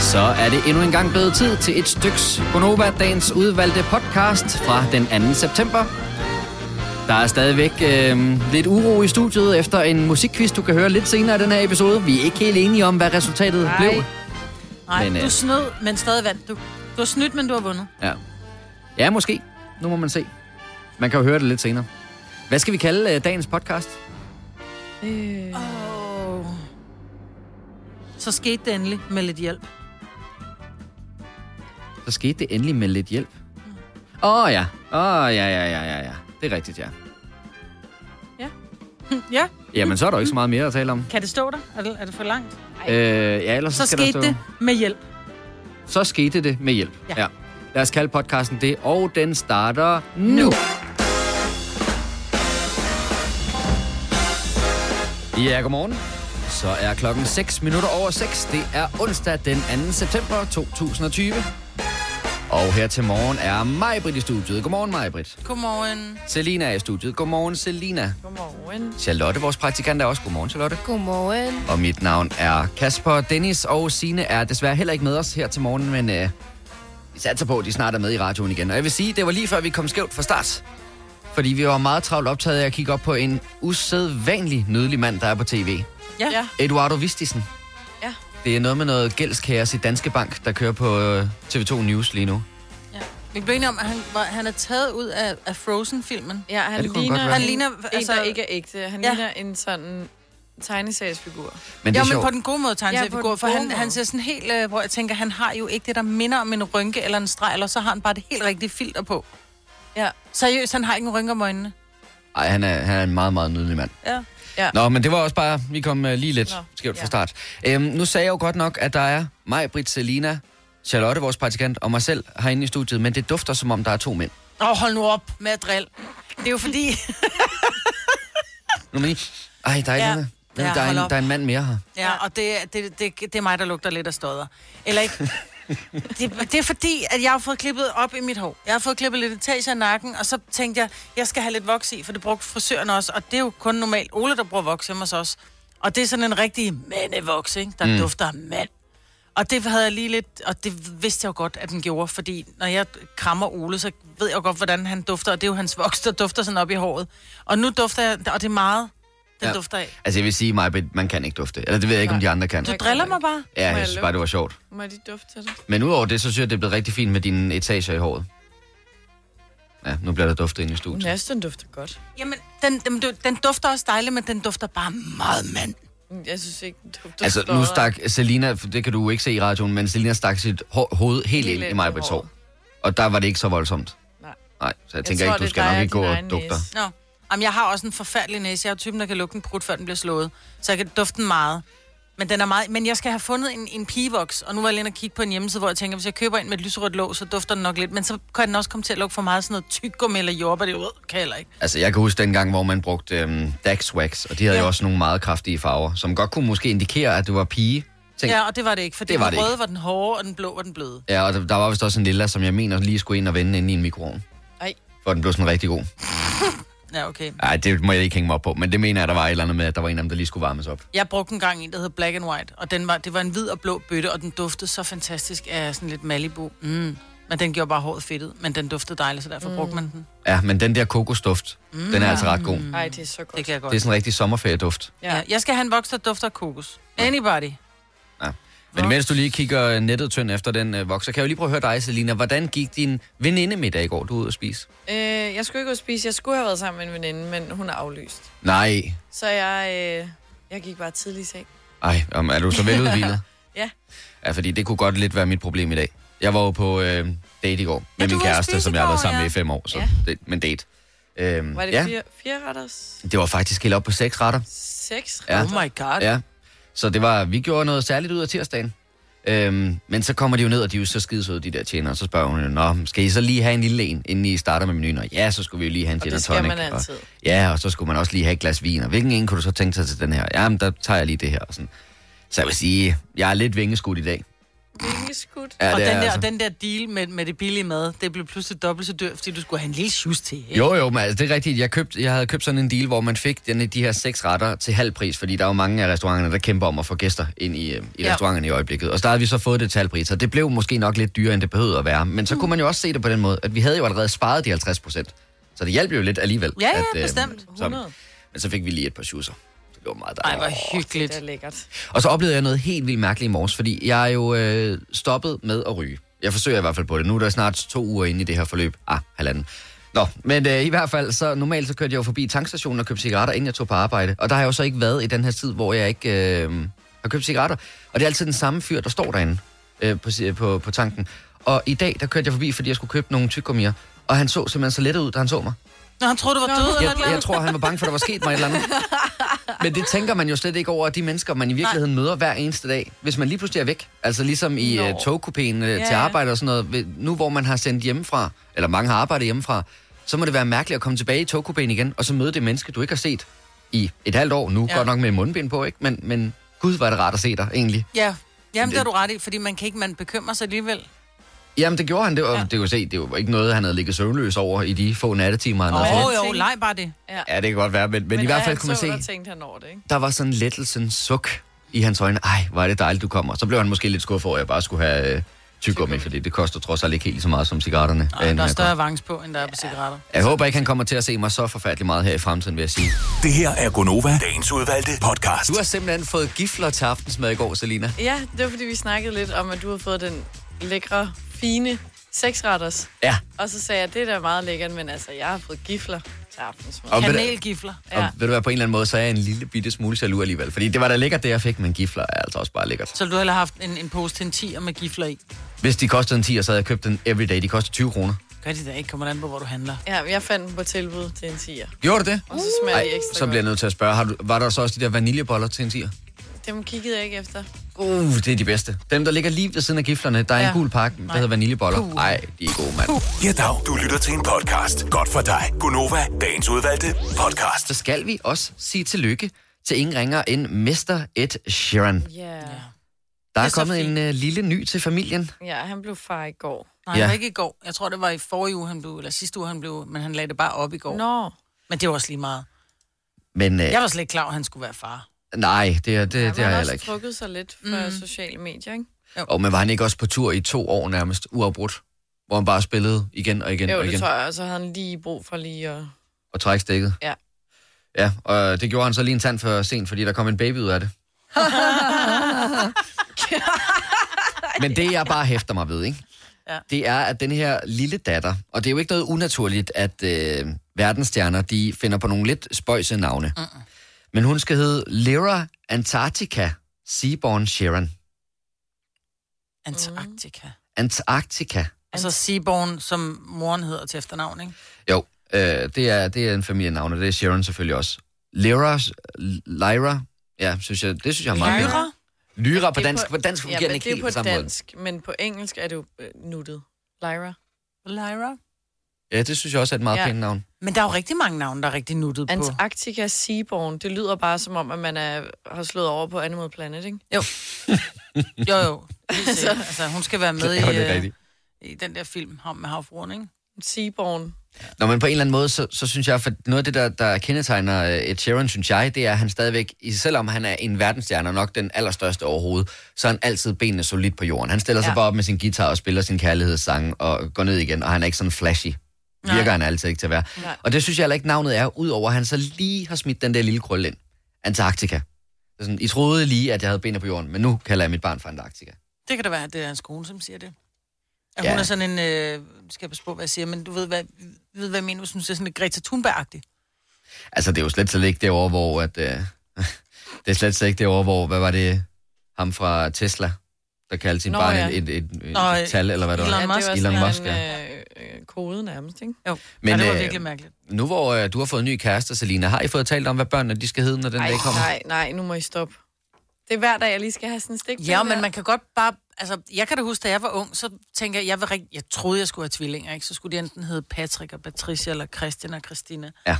Så er det endnu en gang blevet tid til et styks Gonova, dagens udvalgte podcast fra den 2. september. Der er stadigvæk øh, lidt uro i studiet efter en musikquiz, du kan høre lidt senere i den her episode. Vi er ikke helt enige om, hvad resultatet Nej. blev. Nej, Men, men, øh, du snød, men stadig vandt du. Du har snydt, men du har vundet. Ja. ja, måske. Nu må man se. Man kan jo høre det lidt senere. Hvad skal vi kalde øh, dagens podcast? Øh, Oh. Så skete det endelig med lidt hjælp. Så skete det endelig med lidt hjælp. Åh oh, ja. Åh oh, ja, ja, ja, ja, ja. Det er rigtigt, ja. Ja, Jamen, så er der jo ikke så meget mere at tale om. kan det stå der? Er det, er det for langt? Øh, ja, ellers så, skal der skete stå... det med hjælp. Så skete det med hjælp. Ja. ja. Lad os kalde podcasten det, og den starter nu. Ja, godmorgen. Så er klokken 6 minutter over 6. Det er onsdag den 2. september 2020. Og her til morgen er Majbrit i studiet. Godmorgen, Majbrit. Godmorgen. Selina er i studiet. Godmorgen, Selina. godmorgen. Charlotte, vores praktikant, er også. Godmorgen, Charlotte. Godmorgen. Og mit navn er Kasper Dennis, og Sine er desværre heller ikke med os her til morgen, men øh, vi satser på, at de snart er med i radioen igen. Og jeg vil sige, det var lige før, vi kom skævt fra start. Fordi vi var meget travlt optaget af at kigge op på en usædvanlig nydelig mand, der er på tv. Ja. Ja. Eduardo Vistisen. Ja. Det er noget med noget gældskaos i Danske Bank, der kører på øh, TV2 News lige nu. ja. Vi blev enige om, at han, var, han er taget ud af, af Frozen-filmen. Ja, han Ja, ligner. Han ligner, en, altså- der ikke er ægte. Han Ja. ligner en sådan tegnesagsfigur. Men det Ja, er men sjovt. på den gode måde, Ja, tegneseriefigur, den for han, måde. han ser sådan helt, øh, hvor jeg tænker, han har jo ikke det, der minder om en rynke eller en streg, eller så har han bare det helt rigtige filter på. Ja. Seriøst, han har ikke en rynke om øjnene. Ej, han er, han er en meget, meget nydelig mand. Ja. Ja. Nå, men det var også bare, vi kom uh, lige lidt Nå, skævt fra ja. start. Øhm, nu sagde jeg jo godt nok, at der er mig, Britt, Selina, Charlotte, vores praktikant, og mig selv herinde i studiet, men det dufter som om, der er to mænd. Åh, oh, hold nu op med at drille. Det er jo fordi... Nu men ej, der er, Ja. ja. der, er en, op. der er en mand mere her. Ja, og det, det, det, det er mig, der lugter lidt af stodder. Eller ikke? Det, det er fordi, at jeg har fået klippet op i mit hår. Jeg har fået klippet lidt etage af nakken, og så tænkte jeg, jeg skal have lidt voks i, for det brugte frisøren også. Og det er jo kun normalt Ole, der bruger voks hjemme hos os. Og det er sådan en rigtig mandevoks, ikke? der mm. dufter mand. Og det havde jeg lige lidt, og det vidste jeg jo godt, at den gjorde, fordi når jeg krammer Ole, så ved jeg jo godt, hvordan han dufter, og det er jo hans voks, der dufter sådan op i håret. Og nu dufter jeg, og det er meget, den ja. Dufter af. Altså, jeg vil sige, mig, man kan ikke dufte. Eller det ved jeg ikke, om de andre kan. Du driller mig bare. Ja, jeg jeg synes bare, det var sjovt. Må jeg lige dufte til det? Men udover det, så synes jeg, det er blevet rigtig fint med dine etager i håret. Ja, nu bliver der duftet ind i studiet. Næsten dufter godt. Jamen, den, den, den dufter også dejligt, men den dufter bare meget mand. Jeg synes ikke, den dufter Altså, nu stak Selina, det kan du ikke se i radioen, men Selina stak sit hår, hoved helt Helt ind i mig på hår. Og der var det ikke så voldsomt. Nej. Nej, så jeg, Jeg tænker tror, ikke, du skal dig nok og ikke gå og dufte. næse. Nå. Jamen, jeg har også en forfærdelig næse. Jeg har typen, der kan lugte en prut, før den bliver slået. Så jeg kan dufte den meget. Men, den er meget, men jeg skal have fundet en, en pigevoks, og nu var jeg lige og kigge på en hjemmeside, hvor jeg tænker, hvis jeg køber en med et lyserødt låg, så dufter den nok lidt. Men så kan den også komme til at lugte for meget sådan noget tyggegummi eller jordbær, det er kan jeg heller ikke. Altså, jeg kan huske dengang, hvor man brugte øhm, Dax Wax, og de havde ja. Jo også nogle meget kraftige farver, som godt kunne måske indikere, at du var pige. Tænk, ja. Og det var det ikke, fordi Det var den røde ikke. var den hårde, og den blå var den bløde. ja, og der, der var vist også en lilla, som jeg mener lige skulle ind og vende inde i en mikroovn. Ej. For den blev sådan rigtig god. Ja, okay. Nej, det må jeg ikke hænge mig op på, men det mener jeg, der var et eller andet med, at der var en af dem, der lige skulle varmes op. Jeg brugte en gang en, der hed Black and White, og den var, det var en hvid og blå bøtte, og den duftede så fantastisk af sådan lidt Malibu. Mm. Men den gjorde bare håret fedtet, men den duftede dejligt, så derfor mm. brugte man den. Ja, men den der kokosduft, mm. den er altså ret god. Ej, det er så godt. Det kan jeg godt. Det er sådan en rigtig sommerferieduft. Ja. ja. Jeg skal have en voks, der dufter af kokos. Anybody. Ja. Men imens du lige kigger nettet tynd efter den øh, vokser, kan jeg jo lige prøve at høre dig, Selina. Hvordan gik din veninde middag i går, du var ude at spise? Øh, jeg skulle ikke ud at spise. Jeg skulle have været sammen med en veninde, men hun er aflyst. Nej. Så jeg, øh, jeg gik bare tidlig i seng. Ej, om, er du så veludvilet? Ja. Ja, fordi det kunne godt lidt være mit problem i dag. Jeg var jo på øh, date i går med Ja, min kæreste, som jeg har været sammen ja. med i fem år. Så Ja. det, men date. Øhm, Var det ja, fire, fire retters? det var faktisk helt op på seks retter. Seks Ja. retter? Oh my god. Ja. Så det var, vi gjorde noget særligt ud af tirsdagen. Øhm, men så kommer de jo ned, og de er jo så skidesøde, de der tjener. Og så spørger hun, Nå, skal I så lige have en lille en, inden I starter med menuen? Og ja, så skulle vi jo lige have en Og gin det and skal tonic. man altid. Og, ja, og så skulle man også lige have et glas vin. Og hvilken en kunne du så tænke sig til den her? Jamen, der tager jeg lige det her. Og sådan. Så jeg vil sige, jeg er lidt vingeskudt i dag. Virkelig skudt. Ja, og den, er der, altså. og den der deal med, med det billige mad, det blev pludselig dobbelt så dyrt, fordi du skulle have en lille shoes til. Ikke? Jo, jo, men altså, det er rigtigt. Jeg, købt, jeg havde købt sådan en deal, hvor man fik den, de her seks retter til halv pris, fordi der er jo mange af restauranterne, der kæmper om at få gæster ind i, øh, i Ja. restauranterne i øjeblikket. Og så havde vi så fået det til halv pris, og det blev måske nok lidt dyrere, end det behøvede at være. Men så Mm. kunne man jo også se det på den måde, at vi havde jo allerede sparet de 50 procent. Så det hjalp jo lidt alligevel. Ja, ja, at, øh, bestemt. Så, 100. men så fik vi lige et par shoeser. Det var meget Ej, dejligt. hvor hyggeligt. Det er lækkert. Og så oplevede jeg noget helt vildt mærkeligt i morges, fordi jeg er jo øh, stoppet med at ryge. Jeg forsøger i hvert fald på det. Nu er der snart to uger inde i det her forløb. Ah, halvanden. Nå, men øh, i hvert fald, så normalt så kørte jeg jo forbi tankstationen og købte cigaretter, inden jeg tog på arbejde. Og der har jeg jo så ikke været i den her tid, hvor jeg ikke øh, har købt cigaretter. Og det er altid den samme fyr, der står derinde øh, på, på, på tanken. Og i dag, der kørte jeg forbi, fordi jeg skulle købe nogle tyggegummier. Og han så simpelthen så let ud, da han så mig. Nå, han troede, du var død eller Jeg, noget. jeg tror, han var bange for, at der var sket mig et eller andet. Men det tænker man jo slet ikke over, de mennesker, man i virkeligheden Nej. møder hver eneste dag. Hvis man lige pludselig er væk, altså ligesom i Nå. uh, togkupéen uh, Ja, til ja. arbejde og sådan noget. Nu hvor man har sendt hjemmefra, eller mange har arbejdet hjemmefra, så må det være mærkeligt at komme tilbage i togkupéen igen, og så møde det menneske, du ikke har set i et halvt år. Nu ja. godt nok med mundbind på, ikke? Men, men gud, var det rart at se dig, egentlig. Ja, Jamen, det har du ret i, fordi man kan ikke, man bekymrer sig alligevel. Jamen, det gjorde han. Det var, Ja. det, kunne se, det var ikke noget, han havde ligget søvnløs over i de få nattetimer, han havde Åh, fået. oh, jo, Tænk- leg bare det. Ja. Ja, det kan godt være, men, men, men i hvert fald kunne man se... dig, tænkte han over det, ikke? der var sådan lettelsens suk i hans øjne. Ej, hvor er det dejligt, du kommer. Så blev han måske lidt skuffet over, at jeg bare skulle have øh, tyggegummi, fordi det koster trods alt ikke helt så meget som cigaretterne. Ej, øh, når der er jeg større avance på, end der er på cigaretter. Jeg håber ikke, han kommer til at se mig så forfærdeligt meget her i fremtiden, vil jeg sige. Det her er Gonova, dagens udvalgte podcast. Du har simpelthen fået gifler til aftensmad i går, Selina. Ja, det var fordi, vi snakkede lidt om, at du havde fået den lækre, fine seksretters. Ja, Og så sagde jeg, det er da meget lækkert, men altså, jeg har fået gifler til aftensmad. Og ved du- Kanelgifler. og Ja. ved du hvad, på en eller anden måde, så er jeg en lille bitte smule jaloux alligevel. Fordi det var da lækkert, det jeg fik, men gifler er altså også bare lækkert. Så du heller haft en, en pose til en 10 med gifler i. Hvis de kostede en 10, så havde jeg købt den everyday. De koster 20 kroner. Gør de da ikke, kommer an på, hvor du handler. Ja, jeg fandt den på tilbud til en 10'er. Gjorde du det? Og så smager de ekstra så bliver jeg nødt til at spørge, har du, var der så også de der vaniljeboller til en 10'er? Dem kiggede jeg ikke efter. Uh, det er de bedste. Dem, der ligger lige ved siden af giflerne. Der er Ja. en gul pakke, der hedder vaniljeboller. Nej, de er gode, mand. Ja, dag. Du lytter til en podcast. Godt for dig. Gonova, dagens udvalgte podcast. Så skal vi også sige tillykke til ingen ringer end Mr. Ed Sheeran. Ja. Yeah. Der er, er kommet fint. en uh, lille ny til familien. Ja, han blev far i går. Nej, Ja. ikke i går. Jeg tror, det var i forrige uge, han blev, eller sidste uge, han blev, men han lagde det bare op i går. Nå. Men det var også lige meget. Men uh, Jeg var slet ikke klar, at han skulle være far. Nej, det, er- det, Ja, det har jeg også heller ikke. trukket sig lidt for mm. sociale medier, ikke? Og men var han ikke også på tur i to år nærmest, uafbrudt? Hvor han bare spillede igen og igen Jo, og det igen. tror jeg. Og så havde han lige brug for lige at... Og trække stikket. Ja. Ja, og det gjorde han så lige en tand for sent, fordi der kom en baby ud af det. Men det, jeg bare hæfter mig ved, ikke? Ja. det er, at den her lille datter, og det er jo ikke noget unaturligt, at øh, verdensstjerner, de finder på nogle lidt spøjse navne. Uh-uh. Men hun skal hedde Lyra Antarctica Seaborn Sharon. Antarktika. Antarctica. Og så Seaborn, som moren hedder til efternavn, ikke? Jo, øh, det, er, det er en familienavn, og det er Sharon selvfølgelig også. Lyra, Lyra, ja, synes jeg, det synes jeg er meget Lyra? Lyra på dansk, på dansk Ja, fungerer men den ikke det er helt på på samme måde. dansk, men på engelsk er det jo øh, nuttet. Lyra. Lyra? Ja, det synes jeg også er et meget Ja. pænt navn. Men der er jo rigtig mange navne, der er rigtig nuttet på. Antarctica Seaborn, det lyder bare som om, at man er, har slået over på Animal Planet, ikke? Jo. jo, jo. Sikkert. altså, hun skal være med i, øh, i den der film ham med havfruen, ikke? Seaborn. Nå, men på en eller anden måde, så, så synes jeg, for noget af det, der, der kendetegner øh, Ed Sheeran, synes jeg, det er, at han stadigvæk, selvom han er en verdensstjerne, og nok den allerstørste overhovedet, så er han altid benene solidt på jorden. Han stiller sig Ja. bare op med sin guitar og spiller sin kærlighedssang og går ned igen, og han er ikke sådan flashy. Virker Nej. han altid ikke til at være. Nej. Og det synes jeg heller ikke, navnet er, udover at han så lige har smidt den der lille krølle ind. Antarktika. Er Sådan, I troede lige, at jeg havde benene på jorden, men nu kalder jeg mit barn for Antarktika. Det kan da være, at det er hans kone, som siger det. At Ja. hun er sådan en... Øh, skal jeg passe på, hvad jeg siger, men du ved, hvad, ved, hvad jeg mener? Du synes, det er sådan lidt Greta Thunberg-agtigt. Altså, det er jo slet slet ikke derovre, hvor... At, øh, det er slet slet ikke derovre, hvor... Hvad var det? Ham fra Tesla, der kaldte sin Nå, barn ja. et, et, et, Nå, et tal, eller hvad det Elon var. Musk. Ja, det Elon Musk, en øh, øh, kode nærmest, ikke? Jo, Men, Men, ja, det var øh, virkelig mærkeligt. Nu hvor øh, du har fået en ny kæreste, Selina, har I fået talt om, hvad børnene de skal hedde, når den Ej, dag kommer? nej, nej, nu må I stoppe. Det er hver dag, jeg lige skal have sådan en stik. Ja, men man kan godt bare... Altså, jeg kan da huske, da jeg var ung, så tænker jeg, jeg, var rigt... jeg troede, jeg skulle have tvillinger, ikke? Så skulle de enten hedde Patrick og Patricia, eller Christian og Christina. Ja.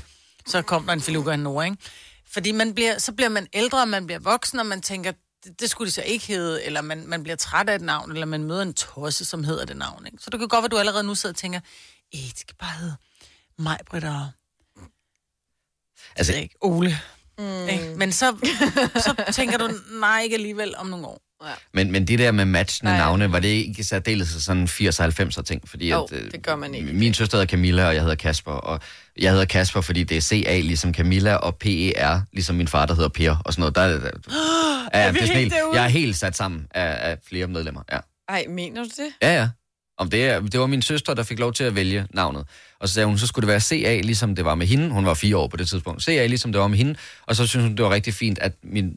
Så kom der en filuga og en Nora, ikke? Fordi man bliver, så bliver man ældre, og man bliver voksen, og man tænker, det, det skulle det så ikke hedde, eller man, man bliver træt af et navn, eller man møder en tosse, som hedder det navn. Ikke? Så det kan godt være, at du allerede nu sidder og tænker, eh, det skal bare hedde Majbrit og Altså, altså, ikke, Ole. Mm. Ikke? Men så, så tænker du, nej, ikke alligevel om nogle år. Men, men det der med matchende Nej. navne, var det ikke særdeles sådan 80-90'er ting? Fordi Jo, at, øh, det gør man ikke. Min søster hedder Camilla, og jeg hedder Kasper. Og jeg hedder Kasper, fordi det er CA ligesom Camilla, og PER ligesom min far, der hedder Per. Og sådan noget. Der, der, ja, ja, vi det er derude? jeg er helt sat sammen af, af flere medlemmer. Ja. Ej, mener du det? Ja, ja. Om det, er- det var min søster, der fik lov til at vælge navnet. Og så sagde hun, så skulle det være CA, ligesom det var med hende. Hun var fire år på det tidspunkt. CA, ligesom det var med hende. Og så synes hun, det var rigtig fint, at min,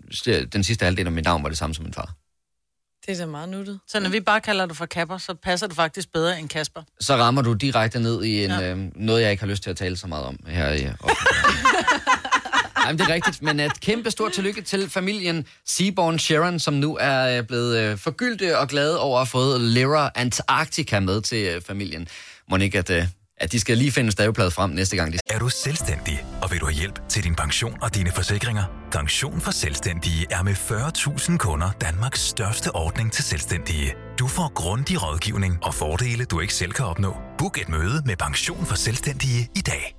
den sidste halvdel af mit navn var det samme som min far. Det er da meget nuttet. Så når vi bare kalder det for Kapper, så passer det faktisk bedre end Kasper. Så rammer du direkte ned i en, ja. øh, noget, jeg ikke har lyst til at tale så meget om her i Jamen, det er rigtigt, men et kæmpe stort tillykke til familien Seaborn Sharon, som nu er øh, blevet øh, forgyldte og glade over at have fået Lera Antarctica med til øh, familien. Må ikke, at, at de skal lige finde en staveplade frem næste gang, de Er du selvstændig, og vil du have hjælp til din pension og dine forsikringer? Pension for Selvstændige er med 40.000 kunder Danmarks største ordning til selvstændige. Du får grundig rådgivning og fordele, du ikke selv kan opnå. Book et møde med Pension for Selvstændige i dag.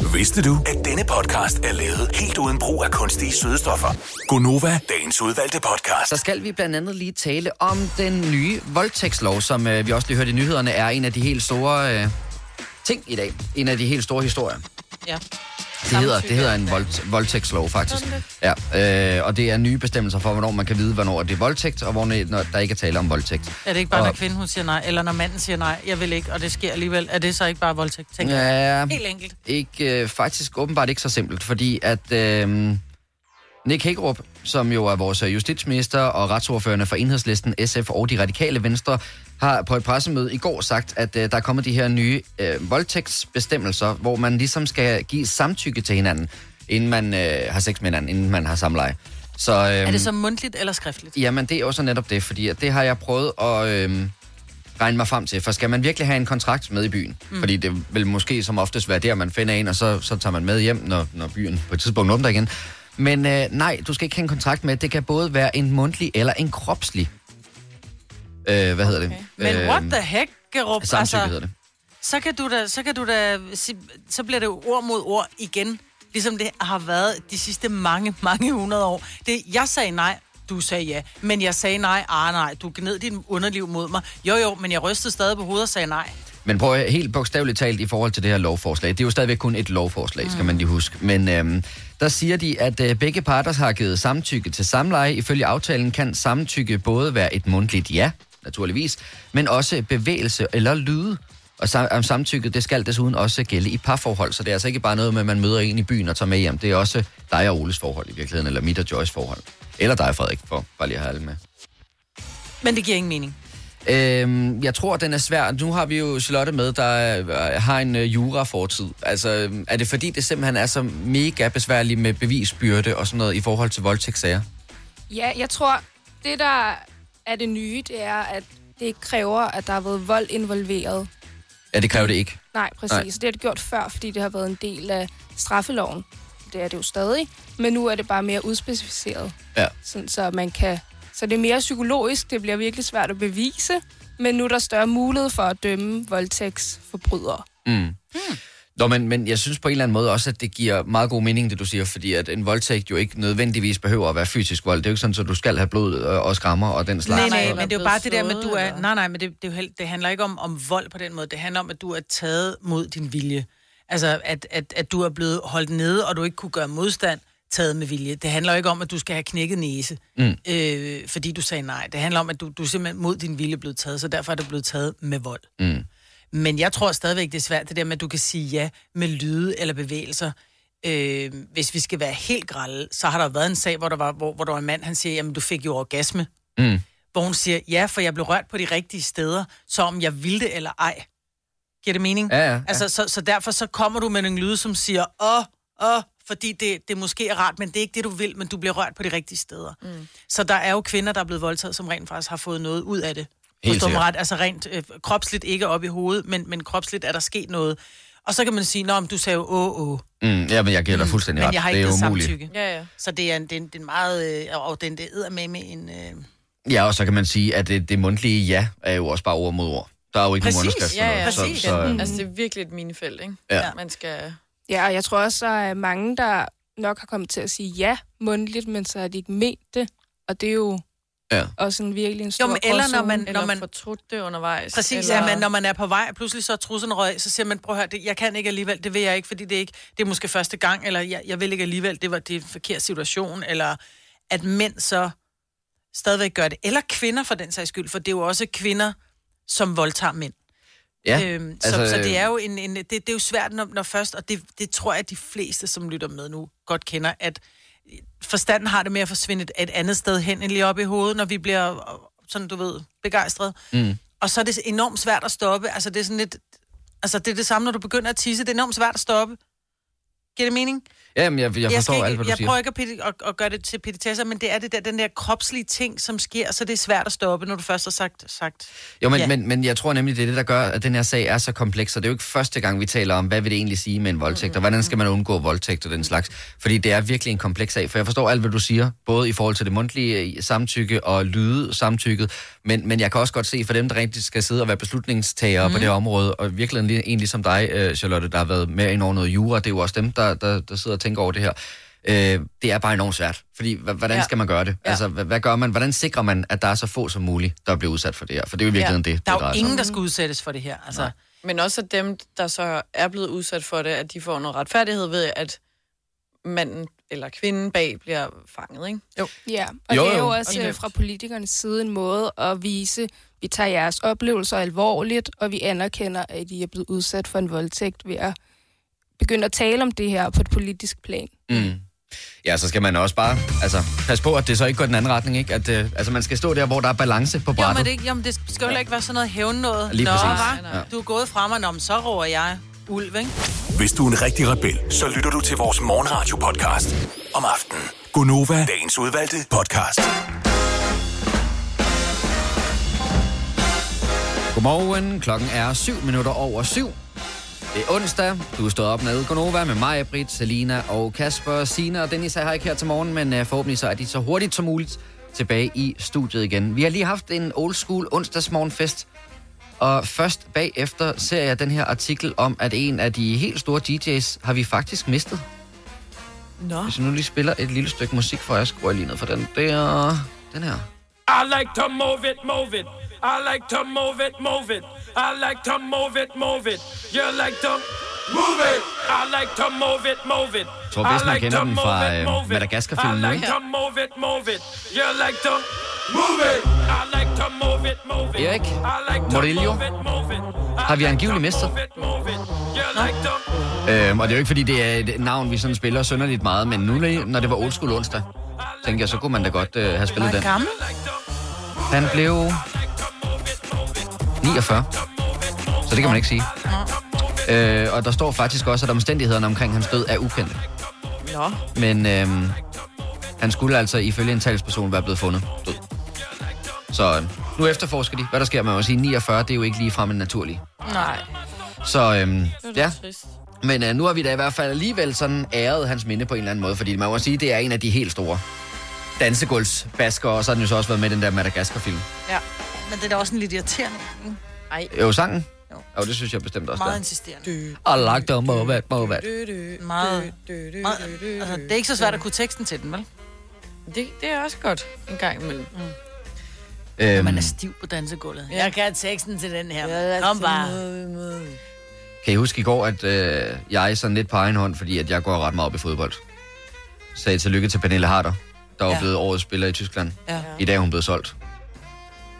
Vidste du, at denne podcast er lavet helt uden brug af kunstige sødestoffer? Gonova, dagens udvalgte podcast. Så skal vi blandt andet lige tale om den nye voldtægtslov, som øh, vi også lige hørte i nyhederne, er en af de helt store øh, ting i dag. En af de helt store historier. Ja. Det hedder, det hedder en vold, voldtægtslov, faktisk. Ja, øh, og det er nye bestemmelser for, hvornår man kan vide, hvornår det er voldtægt, og hvornår når der ikke er tale om voldtægt. Er det ikke bare, Og- når kvinden hun siger nej, eller når manden siger nej, jeg vil ikke, og det sker alligevel, er det så ikke bare voldtægt? Tænker jeg. Ja, Helt enkelt. ikke, øh, faktisk åbenbart ikke så simpelt, fordi at øh, Nick Hækkerup, som jo er vores justitsminister og retsordførende for Enhedslisten, SF og de radikale venstre, har på et pressemøde i går sagt, at øh, der er kommet de her nye øh, voldtægtsbestemmelser, hvor man ligesom skal give samtykke til hinanden, inden man øh, har sex med hinanden, inden man har samleje. Så, øh, Er det så mundtligt eller skriftligt? Jamen, det er jo så netop det, fordi at det har jeg prøvet at øhm, regne mig frem til. For skal man virkelig have en kontrakt med i byen? Mm. Fordi det vil måske som oftest være der, man finder en, og så, så tager man med hjem, når, når byen på et tidspunkt åbner igen. Men øh, nej, du skal ikke have en kontrakt med. Det kan både være en mundtlig eller en kropslig. Øh, hvad hedder det? Men Øh, what the heck, Gerup? Samtykke hedder det. så kan du da, så kan du da, så bliver det jo ord mod ord igen, ligesom det har været de sidste mange, mange hundrede år. Det, jeg sagde nej, du sagde ja, men jeg sagde nej, ah nej, du gned din underliv mod mig. Jo jo, men jeg rystede stadig på hovedet og sagde nej. Men prøv at- helt bogstaveligt talt i forhold til det her lovforslag. Det er jo stadigvæk kun et lovforslag, skal man lige huske. Men øhm, der siger de, at øh, begge parter har givet samtykke til samleje. Ifølge aftalen kan samtykke både være et mundtligt ja, naturligvis, men også bevægelse eller lyde. Og sam- samtykket, det skal desuden også gælde i parforhold, så det er altså ikke bare noget med, at man møder en i byen og tager med hjem. Det er også dig og Oles forhold i virkeligheden, eller mit og Joyce forhold. Eller dig, Frederik, for bare lige at have alle med. Men det giver ingen mening. Øhm, jeg tror, den er svær. Nu har vi jo Charlotte med, der øh, har en øh, jura-fortid. Altså, øh, er det fordi, det simpelthen er så mega besværligt med bevisbyrde og sådan noget i forhold til voldtægtssager? Ja, jeg tror, det der er det nye, det er, at det ikke kræver, at der har været vold involveret. Ja, det kræver det ikke. Nej, præcis. Nej. Det har det gjort før, fordi det har været en del af straffeloven. Det er det jo stadig. Men nu er det bare mere udspecificeret. Ja. Sådan, så man kan... Så det er mere psykologisk. Det bliver virkelig svært at bevise. Men nu er der større mulighed for at dømme voldtægtsforbrydere. Mm. Nå, men, men jeg synes på en eller anden måde også, at det giver meget god mening, det du siger, fordi at en voldtægt jo ikke nødvendigvis behøver at være fysisk vold. Det er jo ikke sådan, at du skal have blod og, og skrammer og den slags. Nej, nej, men det er jo bare det der med, at du er... Nej, nej, men det, det, er jo, det handler ikke om, om vold på den måde. Det handler om, at du er taget mod din vilje. Altså, at, at, at du er blevet holdt nede, og du ikke kunne gøre modstand, taget med vilje. Det handler jo ikke om, at du skal have knækket næse, Mm. øh, fordi du sagde nej. Det handler om, at du, du er simpelthen mod din vilje blevet taget, så derfor er det blevet taget med vold. Mm. Men jeg tror stadigvæk, det er svært, det der med, at du kan sige ja med lyde eller bevægelser. Øh, hvis vi skal være helt grælde, så har der været en sag, hvor der var, hvor, hvor der var en mand, han siger, jamen du fik jo orgasme. Mm. Hvor hun siger, ja, for jeg blev rørt på de rigtige steder, så om jeg ville det eller ej. Giver det mening? Ja, ja, ja. Altså, så, så derfor så kommer du med en lyde, som siger, åh, åh, fordi det, det måske er rart, men det er ikke det, du vil, men du bliver rørt på de rigtige steder. Mm. Så der er jo kvinder, der er blevet voldtaget, som rent faktisk har fået noget ud af det. Helt sikkert. ret? Altså rent øh, kropsligt ikke op i hovedet, men, men kropsligt er der sket noget. Og så kan man sige, men du sagde jo åh, åh. Mm, ja, men jeg giver dig fuldstændig Men ret. jeg har det ikke er givet umuligt. samtykke. Ja, ja. Så det er en, det er en, det er en meget... Øh, og den det æder med med en... Øh... Ja, og så kan man sige, at det, det mundtlige ja er jo også bare ord mod ord. Der er jo ikke Præcis, nogen underskrift. Ja, ja, noget, præcis. Så, så, Mm. Altså, det er virkelig et minefelt, ikke? Ja. Man skal... Ja, og jeg tror også, der er mange, der nok har kommet til at sige ja mundtligt, men så har de ikke ment det. Og det er jo Ja. også en virkelig en stor Jo, men eller når man- Eller man- fortrudt det undervejs. Præcis, eller... ja, men når man er på vej, og pludselig så er trussen røg, så siger man, prøv at høre, det, jeg kan ikke alligevel, det vil jeg ikke, fordi det er, ikke, det er måske første gang, eller jeg, jeg vil ikke alligevel, det var det er en forkert situation, eller at mænd så stadigvæk gør det. Eller kvinder for den sags skyld, for det er jo også kvinder, som voldtager mænd. ja. Øhm, altså, så, så det er jo en, en det, det er jo svært, når, når først, og det, det tror jeg, at de fleste, som lytter med nu, godt kender, at forstanden har det med at forsvinde et, et andet sted hen, end lige op i hovedet, når vi bliver, sådan du ved, begejstret. Mm. Og så er det enormt svært at stoppe. Altså, det er sådan lidt... Altså, det er det samme, når du begynder at tisse. Det er enormt svært at stoppe. Giver det mening? Jamen, jeg, jeg forstår alt, ikke, hvad du jeg siger. prøver ikke at, at, at gøre det til petitesser, men det er det der, den der kropslige ting, som sker, så det er svært at stoppe, når du først har sagt... sagt. Jo, men, Ja. ja. men, men jeg tror nemlig, det er det, der gør, at den her sag er så kompleks, og det er jo ikke første gang, vi taler om, hvad vil det egentlig sige med en voldtægt, og hvordan skal man undgå voldtægt og den slags. Fordi det er virkelig en kompleks sag, for jeg forstår alt, hvad du siger, både i forhold til det mundtlige samtykke og lyde samtykket, men, men jeg kan også godt se, for dem, der rigtig skal sidde og være beslutningstagere mm. på det her område, og virkelig en, en ligesom dig, øh, Charlotte, der har været med ind over noget jura, det er jo også dem, der, der, der sidder og tænker over det her. Øh, det er bare enormt svært, fordi hvordan Ja. skal man gøre det? Ja. Altså, hvad, hvad gør man? Hvordan sikrer man, at der er så få som muligt, der bliver udsat for det her? For det er jo i virkeligheden ja. det, Der det er jo sig om. ingen, der skal udsættes for det her. Altså, Men også at dem, der så er blevet udsat for det, at de får noget retfærdighed ved, at manden eller kvinden bag bliver fanget, ikke? Jo. Ja, og Jo, det er jo jo. også Og øh, fra politikernes side en måde at vise, vi tager jeres oplevelser alvorligt, og vi anerkender, at I er blevet udsat for en voldtægt ved at begynde at tale om det her på et politisk plan. Mm. Ja, så skal man også bare altså, passe på, at det så ikke går den anden retning. Ikke? At, øh, altså, man skal stå der, hvor der er balance på jo, brættet. men det, ikke- jamen, det skal jo heller ikke være sådan noget hævn noget. Lige Nå, præcis. Nej, nej. Du er gået fra mig, Nå, men så råber jeg ulv, ikke? Hvis du er en rigtig rebel, så lytter du til vores morgenradio-podcast om aftenen. Gunova, dagens udvalgte podcast. Godmorgen, klokken er 7 minutter over 7. Det er onsdag. Du er stået op med Gonova med mig, Britt, Selina og Kasper. Sina og Dennis er her ikke her til morgen, men uh, forhåbentlig så er de så hurtigt som muligt tilbage i studiet igen. Vi har lige haft en old school onsdagsmorgenfest, og først bagefter ser jeg den her artikel om, at en af de helt store DJ's har vi faktisk mistet. Nå. Hvis jeg nu lige spiller et lille stykke musik for jer, skruer jeg lige ned for den der. Den her. I like to move it, move it. I like to move it, move it. I like to move it, move it. You like to move it. I like to move it, move it. Jeg tror bedst, man kender den fra øh, Madagaskar-filmen, I like to move it, move it. You like to move it. I like to move it, move it. Erik I like to Morillo move it, move it. I har vi like angiveligt to Øhm, og det er jo ikke, fordi det er et navn, vi sådan spiller sønderligt meget, men nu, når det var old school onsdag, tænkte jeg, så kunne man da godt øh, have spillet den. Gammel? Han blev 49, så det kan man ikke sige. Øh, og der står faktisk også, at omstændighederne omkring hans død er ukendte. Nå. Men øhm, han skulle altså ifølge en talsperson være blevet fundet død. Så øh, nu efterforsker de, hvad der sker. Man må sige, 49, det er jo ikke lige frem en naturlig. Nej. Så er ja, trist. men øh, nu har vi da i hvert fald alligevel sådan æret hans minde på en eller anden måde, fordi man må sige, det er en af de helt store dansegulvsbasker, og så har den jo så også været med i den der Madagaskar-film. Ja. Men det er da også en lidt irriterende. ikke? Ej. Jo, sangen? Jo. Jo, det synes jeg bestemt også, Meget der. insisterende. Og lagt om, må hvad, må hvad. Meget, meget, altså, det er ikke så svært at kunne teksten til den, vel? Det, det er også godt en gang imellem. Mm. Øhm, Man er stiv på dansegulvet. Ja. Jeg kan teksten til den her. Kom bare. Kan I huske i går, at øh, jeg sådan lidt på egen hånd, fordi at jeg går ret meget op i fodbold, sagde tillykke til Pernille Harder, der var Ja. blevet årets spiller i Tyskland. Ja. I dag er hun blevet solgt.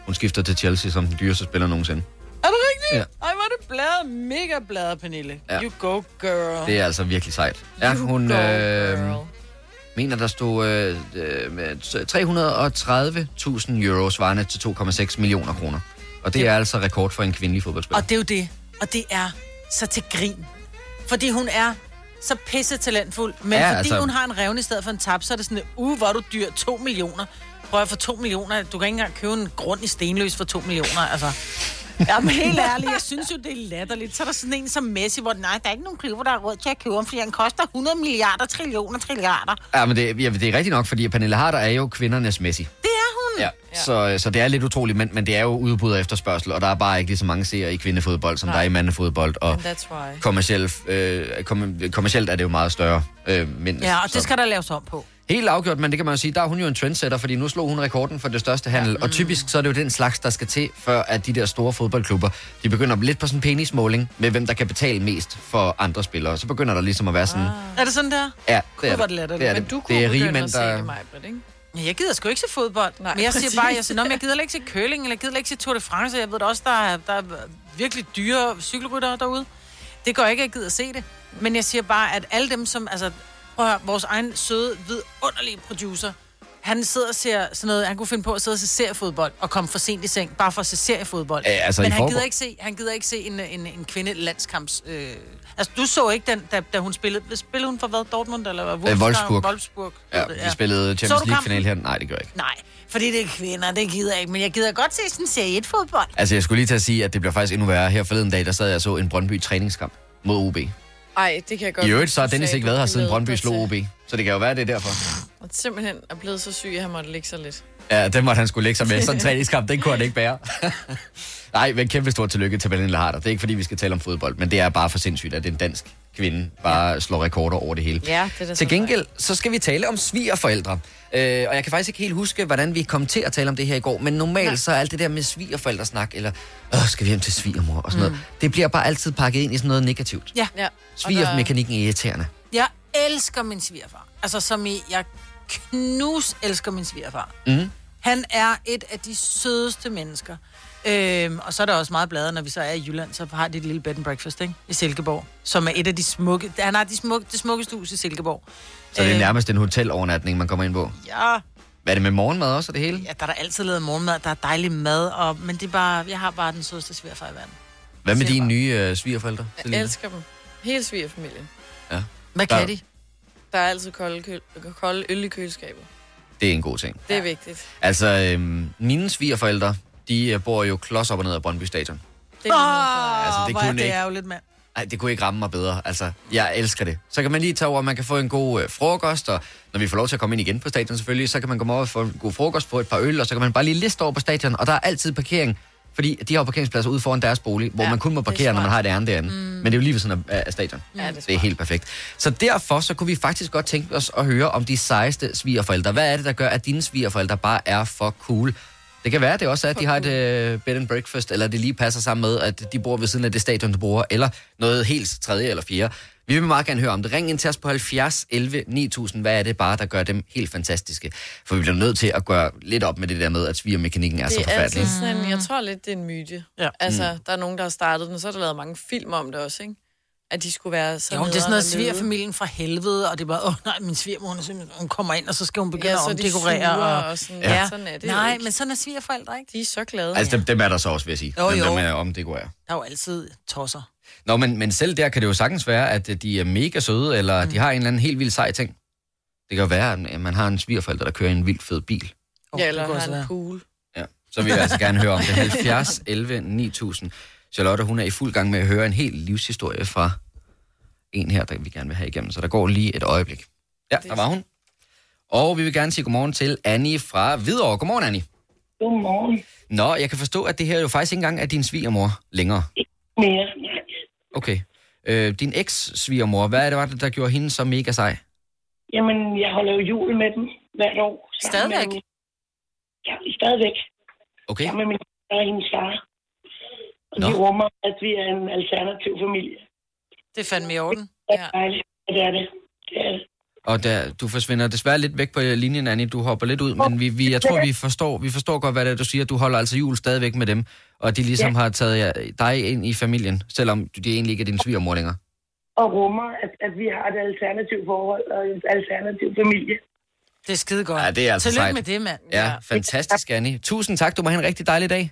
Hun skifter til Chelsea som den dyreste spiller nogensinde. Er det rigtigt? Ja. Ej, hvor er det bladet. Mega bladet, Pernille. Ja. You go, girl. Det er altså virkelig sejt. Ja, You hun go, øh, girl. mener, der stod øh, øh, med 330.000 euro svarende til 2,6 millioner kroner. Og det er altså rekord for en kvindelig fodboldspiller. Og det er jo det. Og det er så til grin. Fordi hun er så pisse talentfuld. Men Ja, fordi altså... hun har en revne i stedet for en tab, så er det sådan, uh, hvor er du dyr, 2 millioner. Prøv at for 2 millioner, du kan ikke engang købe en grund i Stenløs for 2 millioner, altså. Ja, men helt ærligt, jeg synes jo, det er latterligt. Så er der sådan en som Messi, hvor nej, der er ikke nogen klubber, der har råd til at købe ham, fordi han koster 100 milliarder, trillioner, trilliarder. Ja, men det, ja, det er rigtigt nok, fordi Pernille Harder er jo kvindernes Messi. Det er hun. Ja, så, så det er lidt utroligt, men, men det er jo udbud og efterspørgsel, og der er bare ikke lige så mange seere i kvindefodbold, som Nej. der er i mandefodbold, og And that's why. kommercielt, øh, kom, kommercielt er det jo meget større. Øh, men, Ja, og så- det skal der laves om på. Helt afgjort, men det kan man jo sige, der er hun jo en trendsetter, fordi nu slog hun rekorden for det største handel. Ja. Og typisk så er det jo den slags, der skal til, før at de der store fodboldklubber, de begynder lidt på sådan en penismåling med, hvem der kan betale mest for andre spillere. Så begynder der ligesom at være sådan, Er det sådan der? ja, det er det. det latterligt. det, er Men det. du kunne det er rige mænd, der... det, Majbrit, ikke? Jeg gider sgu ikke se fodbold. Nej, men jeg siger bare, jeg, siger, "Nå, men jeg gider ikke se curling, eller jeg gider ikke se Tour de France. Jeg ved også, der er, der er virkelig dyre cykelryttere derude. Det gør ikke, at jeg gider se det. Men jeg siger bare, at alle dem, som... Altså, prøv at vores egen søde, vidunderlige producer, han sidder og ser sådan noget, han kunne finde på at sidde og se seriefodbold og komme for sent i seng, bare for at se seriefodbold. Ja, altså, Men han forgår- gider, ikke se, han gider ikke se en, en, en kvinde landskamps... Øh... Altså, du så ikke den, da, da hun spillede... Spillede hun for hvad? Dortmund eller Wolfsburg? Øh, Wolfsburg. Wolfsburg. Ja, vi spillede Så Champions du League-finale her. Nej, det gør jeg ikke. Nej, fordi det er kvinder, det gider jeg ikke. Men jeg gider godt se sådan en serie 1-fodbold. Altså, jeg skulle lige til at sige, at det bliver faktisk endnu værre. Her forleden dag, der sad jeg og så en Brøndby træningskamp mod OB. Ej, det kan jeg godt I øvrigt, så har Dennis ikke været her siden Brøndby slog OB. Så det kan jo være, det er derfor. Og simpelthen er blevet så syg, at han måtte ligge sig lidt. Ja, den måtte han skulle lægge sig med. Sådan en træningskamp, den kunne han ikke bære. Nej, men kæmpe stort tillykke til Pernille Harder. Det er ikke, fordi vi skal tale om fodbold, men det er bare for sindssygt, at en dansk kvinde bare slår rekorder over det hele. Ja, det er Til så gengæld, så skal vi tale om svigerforældre. Øh, og jeg kan faktisk ikke helt huske, hvordan vi kom til at tale om det her i går, men normalt så er alt det der med svigerforældresnak, eller Åh, skal vi hjem til svigermor og sådan noget, det bliver bare altid pakket ind i sådan noget negativt. Ja. Ja. Svigermekanikken er irriterende. Jeg elsker min svigerfar. Altså som i, jeg knus elsker min svigerfar. Mm. Han er et af de sødeste mennesker. Øhm, og så er der også meget bladet, når vi så er i Jylland, så har de et lille bed and breakfast, ikke? I Silkeborg. Som er et af de smukke... Han har de smukke, det smukkeste hus i Silkeborg. Så det er Øh, nærmest en hotelovernatning, man kommer ind på. Ja, Hvad er det med morgenmad også og det hele? ja, der er der altid lavet morgenmad, der er dejlig mad, og, men det er bare, jeg har bare den sødeste svigerfar i verden. Hvad med dine bare. nye øh, svigerforældre? Jeg Selina? elsker dem. Hele svigerfamilien. Hvad Der- kan de? Der er altid kolde, køl, kolde øl i køleskabet. Det er en god ting. Det er vigtigt. Altså, øhm, mine svigerforældre, de øh, bor jo klods op og ned af Brøndby Stadion. Det er dig. Altså, det er kunne det ikke- ærgerligt, mand. Nej, det kunne ikke ramme mig bedre. Altså, jeg elsker det. Så kan man lige tage over, man kan få en god øh, frokost, og når vi får lov til at komme ind igen på stadion selvfølgelig, så kan man komme over og få en god frokost på et par øl, og så kan man bare lige liste over på stadion, og der er altid parkering. Fordi de har jo parkeringspladser ude foran deres bolig, hvor Ja, man kun må er parkere, når man har et ærende derinde. Mm. Men det er jo lige ved sådan af, af stadion. Ja, det er Det er helt perfekt. Så derfor så kunne vi faktisk godt tænke os at høre om de sejeste svigerforældre. Hvad er det, der gør, at dine svigerforældre bare er for cool? Det kan være, det også er, at de har et øh, bed and breakfast, eller det lige passer sammen med, at de bor ved siden af det stadion, du bruger, eller noget helt tredje eller fjerde. Vi vil meget gerne høre om det. Ring ind til os på 70 11 9000. Hvad er det bare, der gør dem helt fantastiske? For vi bliver nødt til at gøre lidt op med det der med, at svigermekanikken er så Det er forfærdelig. altid sådan en, jeg tror lidt, det er en myte. Ja. Altså, Mm. der er nogen, der har startet den, og så er der lavet mange film om det også, ikke? At de skulle være så Jo, det er sådan noget at svigerfamilien fra helvede, og det er bare, åh oh, nej, min svigermor, hun, er hun kommer ind, og så skal hun begynde Ja, at så er de omdekorere. sure Og... og sådan. Ja. Ja. Sådan er det Nej, ikke. men sådan er svigerforældre, ikke? De er så glade. Altså, dem, dem er der så også, vil jeg sige. Jo, dem, jo. dem er om det går Der er jo altid tosser. Nå, men, men selv der kan det jo sagtens være, at øh, de er mega søde, eller mm. de har en eller anden helt vild sej ting. Det kan jo være, at man har en svigerforælder, der kører i en vild fed bil. Oh, ja, det eller har en pool. Ja. Så vil jeg altså gerne høre om det. 70 11 9000. Charlotte, hun er i fuld gang med at høre en helt livshistorie fra en her, der vi gerne vil have igennem. Så der går lige et øjeblik. Ja, der var hun. Og vi vil gerne sige godmorgen til Annie fra Hvidovre. Godmorgen, Annie. Godmorgen. Nå, jeg kan forstå, at det her jo faktisk ikke engang er din svigermor længere. Mere. Nej. Okay. Øh, din eks-svigermor, hvad er det, var det, der gjorde hende så mega sej? Jamen, jeg holder jo jul med dem hvert år. Stadigvæk? Med min... Ja, stadigvæk. Okay. Sammen med min far og hendes far. Nå. de rummer, at vi er en alternativ familie. Det er fandme i orden. Ja. Dejligt. Ja, det er det. det, er det. Og der, du forsvinder desværre lidt væk på linjen, Annie. Du hopper lidt ud, men vi, vi, jeg tror, vi forstår, vi forstår godt, hvad det er, du siger. Du holder altså jul stadigvæk med dem, og de ligesom ja. har taget dig ind i familien, selvom de egentlig ikke er dine svigermor længere. Og rummer, at, at vi har et alternativt forhold og en alternativ familie. Det er skide godt. Ja, det er altså Tillykke sejt. med det, mand. Ja, fantastisk, Annie. Tusind tak. Du må have en rigtig dejlig dag.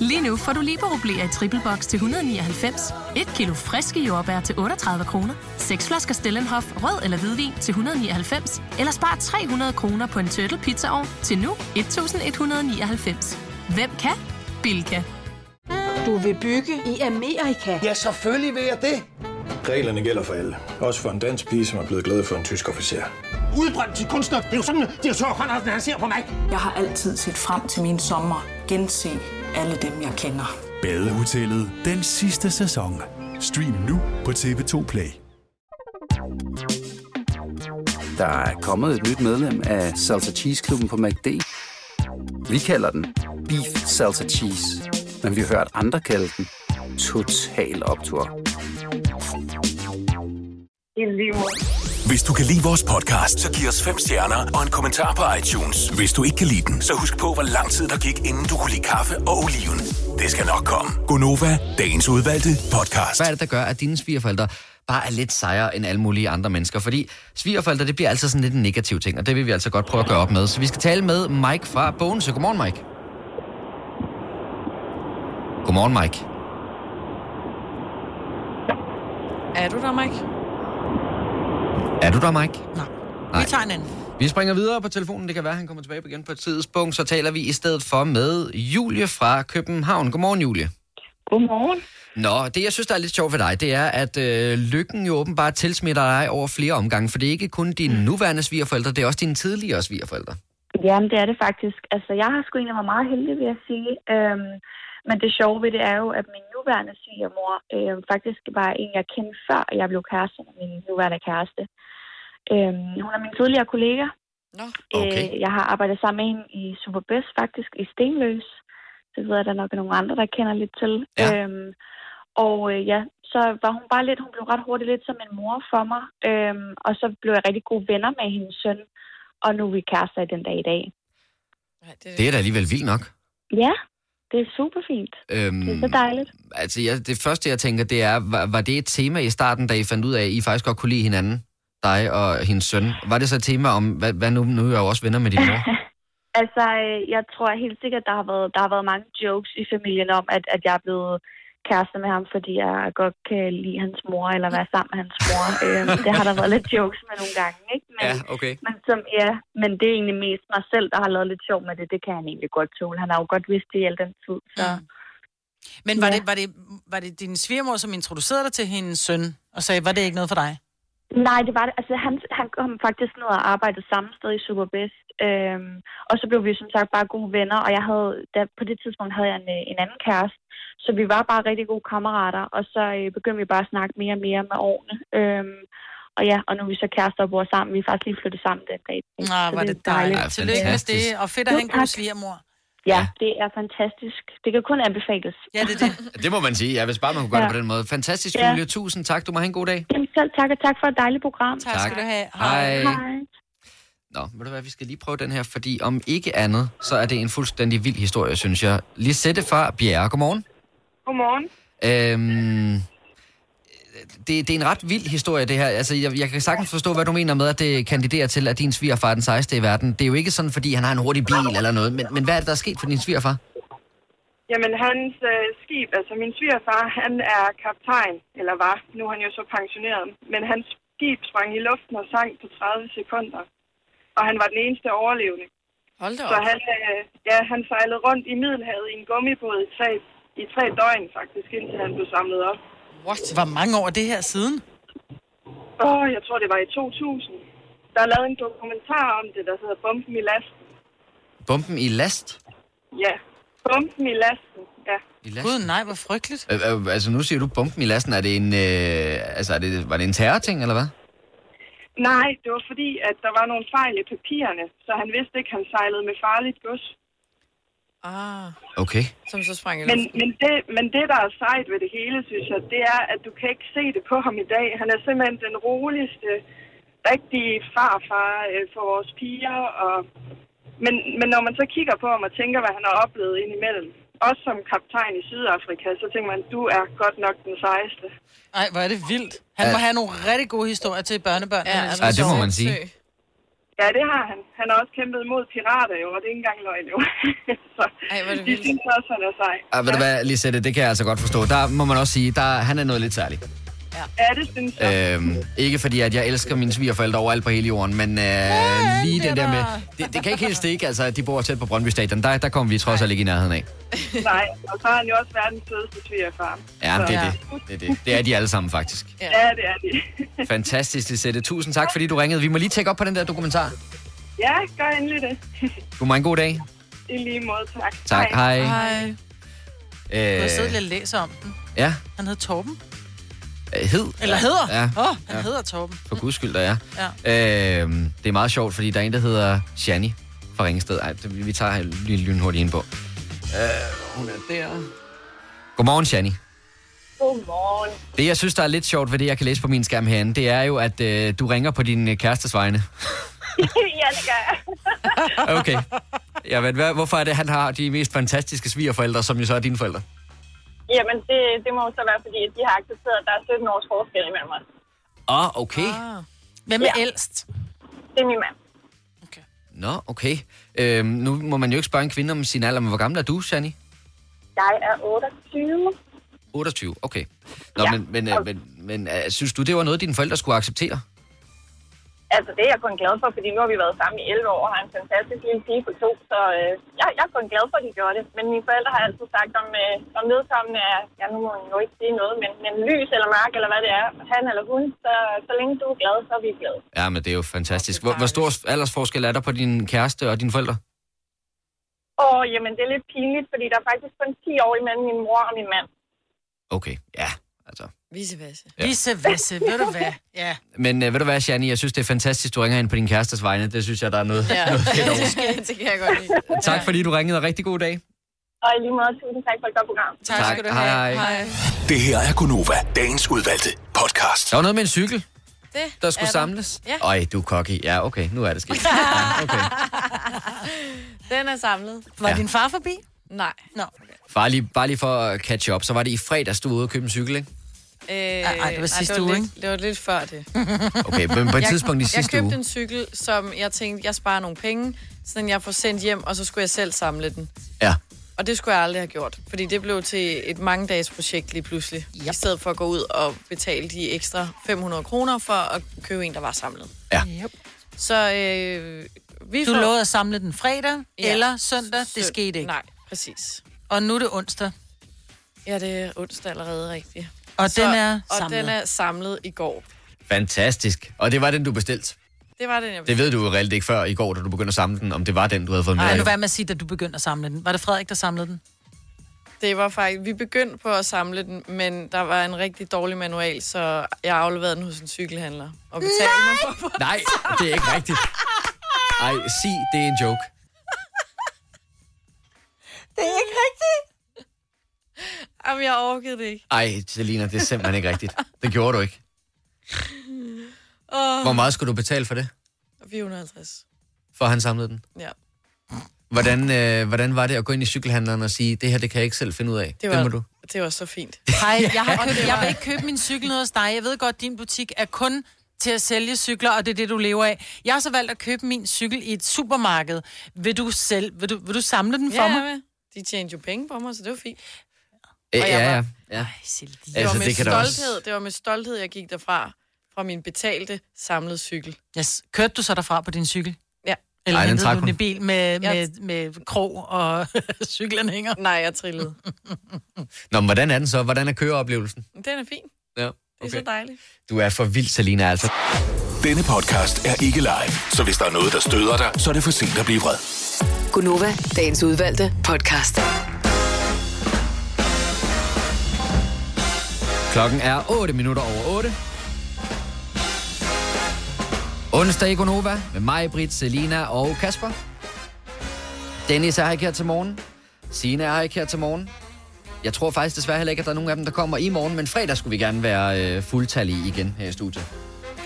Lige nu får du liberobleer i triple box til 199, et kilo friske jordbær til 38 kroner, seks flasker Stellenhof rød eller hvidvin til 199, eller spar 300 kroner på en turtle pizzaovn til nu 1199. Hvem kan? Bilka. Du vil bygge i Amerika? Ja, selvfølgelig vil jeg det. Reglerne gælder for alle. Også for en dansk pige, som er blevet glad for en tysk officer. Udbrændt til kunstner. Det er jo sådan, at de har tørt, han ser på mig. Jeg har altid set frem til min sommer. Gense alle dem, jeg kender. Badehotellet den sidste sæson. Stream nu på TV2 Play. Der er kommet et nyt medlem af Salsa Cheese Klubben på MACD. Vi kalder den Beef Salsa Cheese, men vi har hørt andre kalde den Total Optor. I lige måde. Hvis du kan lide vores podcast, så giv os fem stjerner og en kommentar på iTunes. Hvis du ikke kan lide den, så husk på, hvor lang tid der gik, inden du kunne lide kaffe og oliven. Det skal nok komme. Gonova, dagens udvalgte podcast. Hvad er det, der gør, at dine svigerforældre bare er lidt sejere end alle mulige andre mennesker? Fordi svigerforældre, det bliver altid sådan lidt en negativ ting, og det vil vi altså godt prøve at gøre op med. Så vi skal tale med Mike fra Bogense. Godmorgen, Mike. Godmorgen, Mike. Er du der, Mike? Er du der, Mike? Vi tager en anden. Vi springer videre på telefonen. Det kan være, at han kommer tilbage igen på et tidspunkt. Så taler vi i stedet for med Julie fra København. Godmorgen, Julie. Godmorgen. Nå, det jeg synes, der er lidt sjovt ved dig, det er, at øh, lykken jo åbenbart tilsmitter dig over flere omgange. For det er ikke kun dine nuværende svigerforældre, det er også dine tidligere svigerforældre. Jamen, det er det faktisk. Altså, jeg har sgu egentlig været meget heldig, vil jeg sige. Øhm, men det sjove ved det er jo, at min nuværende svigermor øh, faktisk var en, jeg kendte før jeg blev kæreste med min nuværende kæreste. Øhm, hun er min tidligere kollega. Nå, okay. Øh, jeg har arbejdet sammen med hende i Superbest, faktisk, i Stenløs. Det ved jeg, der nok er nogle andre, der kender lidt til. Ja. Øhm, og øh, ja, så var hun bare lidt, hun blev ret hurtigt lidt som en mor for mig. Øhm, og så blev jeg rigtig gode venner med hendes søn. Og nu er vi kærester i den dag i dag. Det er da alligevel vildt nok. Ja, det er super fint. Øhm, Det er så dejligt. Altså, jeg, det første, jeg tænker, det er, var, var det et tema i starten, da I fandt ud af, at I faktisk godt kunne lide hinanden? Dig og hendes søn. Var det så et tema om, hvad, hvad nu, nu er jeg jo også venner med din mor? Altså, øh, jeg tror helt sikkert, der har været, der har været mange jokes i familien om, at, at jeg er blevet kæreste med ham, fordi jeg godt kan lide hans mor, eller være sammen med hans mor. øhm, det har der været lidt jokes med nogle gange, ikke? Men, Ja, okay. men, som, ja, men det er egentlig mest mig selv, der har lavet lidt sjov med det. Det kan han egentlig godt tåle. Han har jo godt vidst det i al den tid, så... Men var, Ja. det, var, det, var det din svigermor, som introducerede dig til hendes søn, og sagde, var det ikke noget for dig? Nej, det var det. Altså, han, han kom faktisk ned og arbejdede samme sted i Superbest. Øhm, og så blev vi som sagt bare gode venner, og jeg havde, da, på det tidspunkt havde jeg en, øh, en anden kæreste. Så vi var bare rigtig gode kammerater, og så øh, begyndte vi bare at snakke mere og mere med årene. Øhm, og ja, og nu er vi så kærester og bor sammen. Vi er faktisk lige flyttet sammen den dag. Nå, Så var er det dejligt. Ja, Tillykke med det, og fedt at have en god svigermor. Ja, det er fantastisk. Det kan kun anbefales. Ja, det er det. Det må man sige, ja, hvis bare man kunne gøre Ja. det på den måde. Fantastisk, Ja. Julie. Tusind tak. Du må have en god dag. Jamen, selv tak, og tak for et dejligt program. Tak, Tak. skal du have. Hej. Hej. Nå, ved du hvad, vi skal lige prøve den her, fordi om ikke andet, så er det en fuldstændig vild historie, synes jeg. Lisette fra Bjerre, godmorgen. Godmorgen. Øhm, det, det er en ret vild historie, det her. Altså, jeg, jeg kan sagtens forstå, hvad du mener med, at det kandiderer til, at din svigerfar er den sejeste i verden. Det er jo ikke sådan, fordi han har en hurtig bil eller noget, men, men hvad er det, der er sket for din svigerfar? Jamen, hans øh, skib, altså min svigerfar, han er kaptajn, eller var, nu er han jo så pensioneret, men hans skib sprang i luften og sank på 30 sekunder, og han var den eneste overlevende. Hold da Så op. han, øh, ja, han sejlede rundt i Middelhavet i en gummibåd i tre, i tre døgn faktisk, indtil han blev samlet op. What? Hvor mange år er det her siden? Åh, jeg tror, det var i 2000. Der er lavet en dokumentar om det, der hedder Bomben i lasten. Bomben i last? Ja, Bomben i lasten, ja. I? Gud, nej, hvor frygteligt. Øh, øh, altså, nu siger du bomben i lasten. Er det en, øh, altså, er det, var det en terrorting, eller hvad? Nej, det var fordi, at der var nogle fejl i papirerne, så han vidste ikke, at han sejlede med farligt gods. Ah, Okay. som så sprang i Men, men, det, men det, der er sejt ved det hele, synes jeg, det er, at du kan ikke se det på ham i dag. Han er simpelthen den roligste, rigtige farfar øh, for vores piger. Og... Men, men når man så kigger på ham og tænker, hvad han har oplevet indimellem, også som kaptajn i Sydafrika, så tænker man, du er godt nok den sejeste. Ej, hvor er det vildt. Han må Ja. have nogle rigtig gode historier til børnebørn. Ja, Ja, Ja, det må man sige. Ja, det har han. Han har også kæmpet mod pirater jo, og det er ikke engang løgn jo. så Ej, hvor det de vildt. synes også, han er sej. Ah, ved du hvad, Lisette, det kan jeg altså godt forstå. Der må man også sige, der, han er noget lidt særligt. Ja, det synes jeg. Øhm, ikke fordi, at jeg elsker mine svigerforældre overalt på hele jorden, men øh, lige den der med... Det, det kan ikke helt stikke, altså, at de bor tæt på Brøndby Stadion. Der, der kommer vi trods alt ikke i nærheden af. Nej, og så er han jo også verdens sødeste svigerfar. Ja, det er det. Det er, det. det er de alle sammen, faktisk. Ja, det er de. Fantastisk, Lisette. Tusind tak, fordi du ringede. Vi må lige tjekke op på den der dokumentar. ja, gør endelig det. Du må en god dag. I lige måde, tak. Tak, hej. Hej. Øh, Jeg sidder lidt og læser om den. ja, Han hed Torben. Øh, hed. Eller hedder. Ja, Åh, oh, han Ja. hedder Torben. for guds skyld, der er. Ja. Øh, det er meget sjovt, fordi der er en, der hedder Shani fra Ringsted. Ej, det, vi tager lige lynhurtigt ind på. Øh, hun er der. Godmorgen, Shani. Godmorgen. Det, jeg synes, der er lidt sjovt ved det, jeg kan læse på min skærm herinde, det er jo, at øh, du ringer på din øh, kærestes vegne. ja, det gør jeg. Okay. Ja, men hvad, hvorfor er det, han har de mest fantastiske svigerforældre, som jo så er dine forældre? Jamen, det, det må så være, fordi de har accepteret, at der er 17 års forskel imellem os. Ah, okay. Ah. Hvem er Ja. ældst? Det er min mand. Nå, okay. Øhm, nu må man jo ikke spørge en kvinde om sin alder, men hvor gammel er du, Shani? Jeg er 28. 28, okay. Nå, Ja. men, men, øh, men, men øh, synes du, det var noget, dine forældre skulle acceptere? Altså, det er jeg kun glad for, fordi nu har vi været sammen i 11 år og har en fantastisk lille pige på to, så øh, jeg, jeg er kun glad for, at de gjorde det. Men mine forældre har altid sagt, om, øh, om vedkommende er, ja, nu må jeg jo ikke sige noget, men, men lys eller mørk, eller hvad det er, han eller hun, så, så længe du er glad, så er vi glade. Ja, men det er jo fantastisk. Hvor, hvor stor aldersforskel er der på din kæreste og dine forældre? Og jamen, det er lidt pinligt, fordi der er faktisk kun 10 år imellem min mor og min mand. Okay, ja, versa. Ja. Visse vasse, ved du hvad? Ja. Men øh, ved du hvad, Shani, jeg synes, det er fantastisk, du ringer ind på din kærestes vegne. Det synes jeg, der er noget, Ja, noget fedt over. det, skal, det kan jeg godt lide. Tak fordi du ringede, og rigtig god dag. Og i lige måde, tusind tak for et godt program. Tak, Tak. skal du Hej, have. hej. Det her er Gunova, dagens udvalgte podcast. Der var noget med en cykel, Det der skulle samles. Ja. Øj, du er cocky. Ja, okay, nu er det sket. Okay. Den er samlet. Var Ja. din far forbi? Nej. Nå. Bare lige, bare lige for at catch up, så var det i fredags, du var ude og købe en cykel, ikke? Øh, ej, det var sidste det var uge, lidt, Det var lidt før det. Okay, men på et jeg, tidspunkt i sidste Jeg købte uge. en cykel, som jeg tænkte, jeg sparer nogle penge, så den jeg får sendt hjem, og så skulle jeg selv samle den. Ja. Og det skulle jeg aldrig have gjort, fordi det blev til et mange dages projekt lige pludselig. Yep. I stedet for at gå ud og betale de ekstra 500 kroner for at købe en, der var samlet. Ja. Yep. Så øh, vi Du får... lovede at samle den fredag Ja. eller søndag. Det skete ikke. Nej, præcis. Og nu er det onsdag. Ja, det er onsdag allerede rigtigt. Og den er Og samlet. den er samlet i går. Fantastisk. Og det var den, du bestilte. Det var den, jeg Det ved du jo reelt ikke før i går, da du begyndte at samle den, om det var den, du havde fået med. Ej, nu hvad med at sige, da du begyndte at samle den. Var det Frederik, der samlede den? Det var faktisk... Vi begyndte på at samle den, men der var en rigtig dårlig manual, så jeg afleverede den hos en cykelhandler. Og betalte mig for, for Nej, det er ikke rigtigt. Ej, sig, det er en joke. Det er ikke rigtigt. Jamen, jeg orkede det ikke. Ej, Selina, det er simpelthen ikke rigtigt. Det gjorde du ikke. Oh, Hvor meget skulle du betale for det, 450. for han samlede den? Ja. Hvordan, øh, hvordan var det at gå ind i cykelhandleren og sige, det her, det kan jeg ikke selv finde ud af? Det var, det må du. det var så fint. Hej, jeg, har købt, jeg vil ikke købe min cykel nede hos dig. Jeg ved godt, din butik er kun til at sælge cykler, og det er det, du lever af. Jeg har så valgt at købe min cykel i et supermarked. Vil du, selv, vil du, vil du samle den for ja, mig? Ja, de tjente jo penge på mig, så det var fint. Øh, Og jeg ja, var- ja, ja. Silje. Det var Altså, med det kan da også... stolthed, det var med stolthed, jeg gik derfra, fra min betalte samlede cykel. Yes. Kørte du så derfra på din cykel? Ja. Eller Ej, den hentede du hun. bil med, Jeg- med, med krog og cykelanhænger? Nej, jeg trillede. Nå, men hvordan er den så? Hvordan er køreoplevelsen? Den er fin. Ja. Det er så dejligt. Du er for vild, Selina, altså. Denne podcast er ikke live, så hvis der er noget, der støder dig, så er det for sent at blive vred. Gunova, dagens udvalgte podcast. Klokken er 8 minutter over 8. Onsdag i Gonova med mig, Britt, Selina og Kasper. Dennis er ikke her til morgen. Sina er ikke her til morgen. Jeg tror faktisk desværre heller ikke, at der er nogen af dem, der kommer i morgen, men fredag skulle vi gerne være øh, fuldtallige igen her i studiet.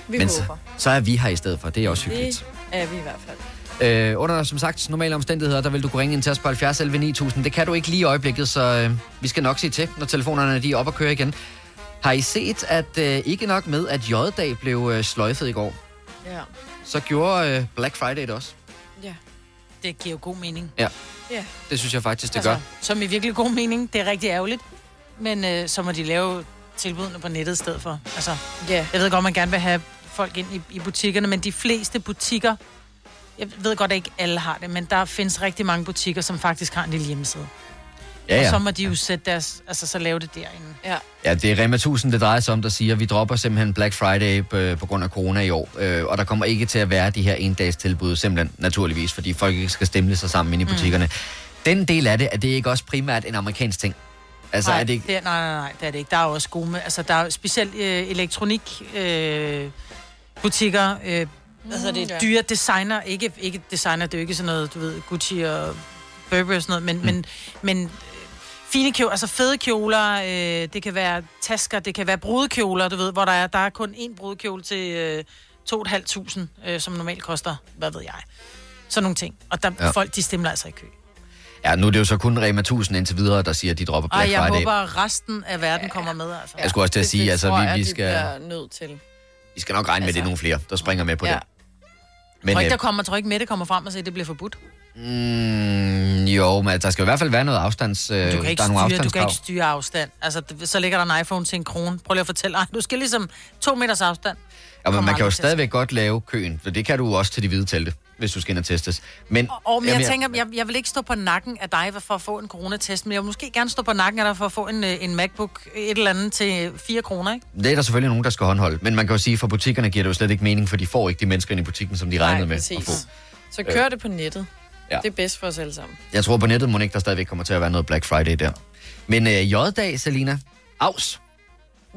Vi men så, håber. så er vi her i stedet for. Det er også hyggeligt. Det er vi i hvert fald. Øh, under, som sagt, normale omstændigheder, der vil du kunne ringe ind til os på 70 11 9000. Det kan du ikke lige i øjeblikket, så øh, vi skal nok sige til, når telefonerne de er op og køre igen. Har I set, at øh, ikke nok med, at J-dag blev øh, sløjfet i går, Ja. så gjorde øh, Black Friday det også. Ja. Det giver jo god mening. Ja, Ja. det synes jeg faktisk, det altså, gør. Som i virkelig god mening. Det er rigtig ærgerligt. Men øh, så må de lave tilbudene på nettet i stedet for. Altså, ja. Jeg ved godt, man gerne vil have folk ind i, i butikkerne, men de fleste butikker, jeg ved godt, at ikke alle har det, men der findes rigtig mange butikker, som faktisk har en lille hjemmeside. Ja, Og ja. så må de jo sætte deres, altså så lave det derinde. Ja. Ja, det er Rema 1000, det drejer sig om, der siger, at vi dropper simpelthen Black Friday på, på grund af corona i år. Øh, og der kommer ikke til at være de her en-dags tilbud, simpelthen naturligvis, fordi folk ikke skal stemle sig sammen inde i Mm. butikkerne. Den del af det, er det ikke også primært en amerikansk ting? Altså, nej, er det ikke... det er, nej, nej, nej, det er det ikke. Der er også gode med, altså der er specielt øh, elektronik øh, butikker, øh, hvad hedder det, ja. dyre designer, ikke, ikke designer, det er jo ikke sådan noget, du ved, Gucci og Burberry og sådan noget, men, mm. men, men øh, fine kjoler, altså fede kjoler, øh, det kan være tasker, det kan være brudekjoler, du ved, hvor der er, der er kun én brudekjole til øh, 2.500, øh, som normalt koster, hvad ved jeg. Sådan nogle ting. Og der, Ja. ja. folk, de stemmer altså i kø. Ja, nu er det jo så kun Rema 1000 indtil videre, der siger, at de dropper Black Og jeg Friday. håber, at resten af verden kommer med, altså. Jeg skulle også til at sige, altså, tror vi, jeg, vi de skal, bliver nødt til. vi skal nok regne med, at det er nogle flere, der springer med på Ja. det. Men, Men, tror ikke, øh, der kommer, tror ikke, Mette kommer frem og siger, at det bliver forbudt. Mm, jo, men der skal i hvert fald være noget afstands... Øh, Du kan, ikke der er nogle styre, du kan ikke styre afstand. Altså, så ligger der en iPhone til en krone. Prøv lige at fortælle. Ej, du skal ligesom to meters afstand. Ja, men man kan jo stadigvæk godt lave køen, for det kan du også til de hvide telte, hvis du skal ind og testes. Men, Og men jeg jamen, tænker, jeg, jeg vil ikke stå på nakken af dig for at få en coronatest, men jeg vil måske gerne stå på nakken af dig for at få en, øh, en MacBook, et eller andet til 4 kroner, ikke? Det er der selvfølgelig nogen, der skal håndholde. Men man kan jo sige, at for butikkerne giver det jo slet ikke mening, for de får ikke de mennesker ind i butikken, som de regnede med at få. Så kør det på nettet. Ja. Det er bedst for os alle sammen. Jeg tror på nettet må ikke, der stadigvæk kommer til at være noget Black Friday der. Men øh, J-dag, Selina. Aus.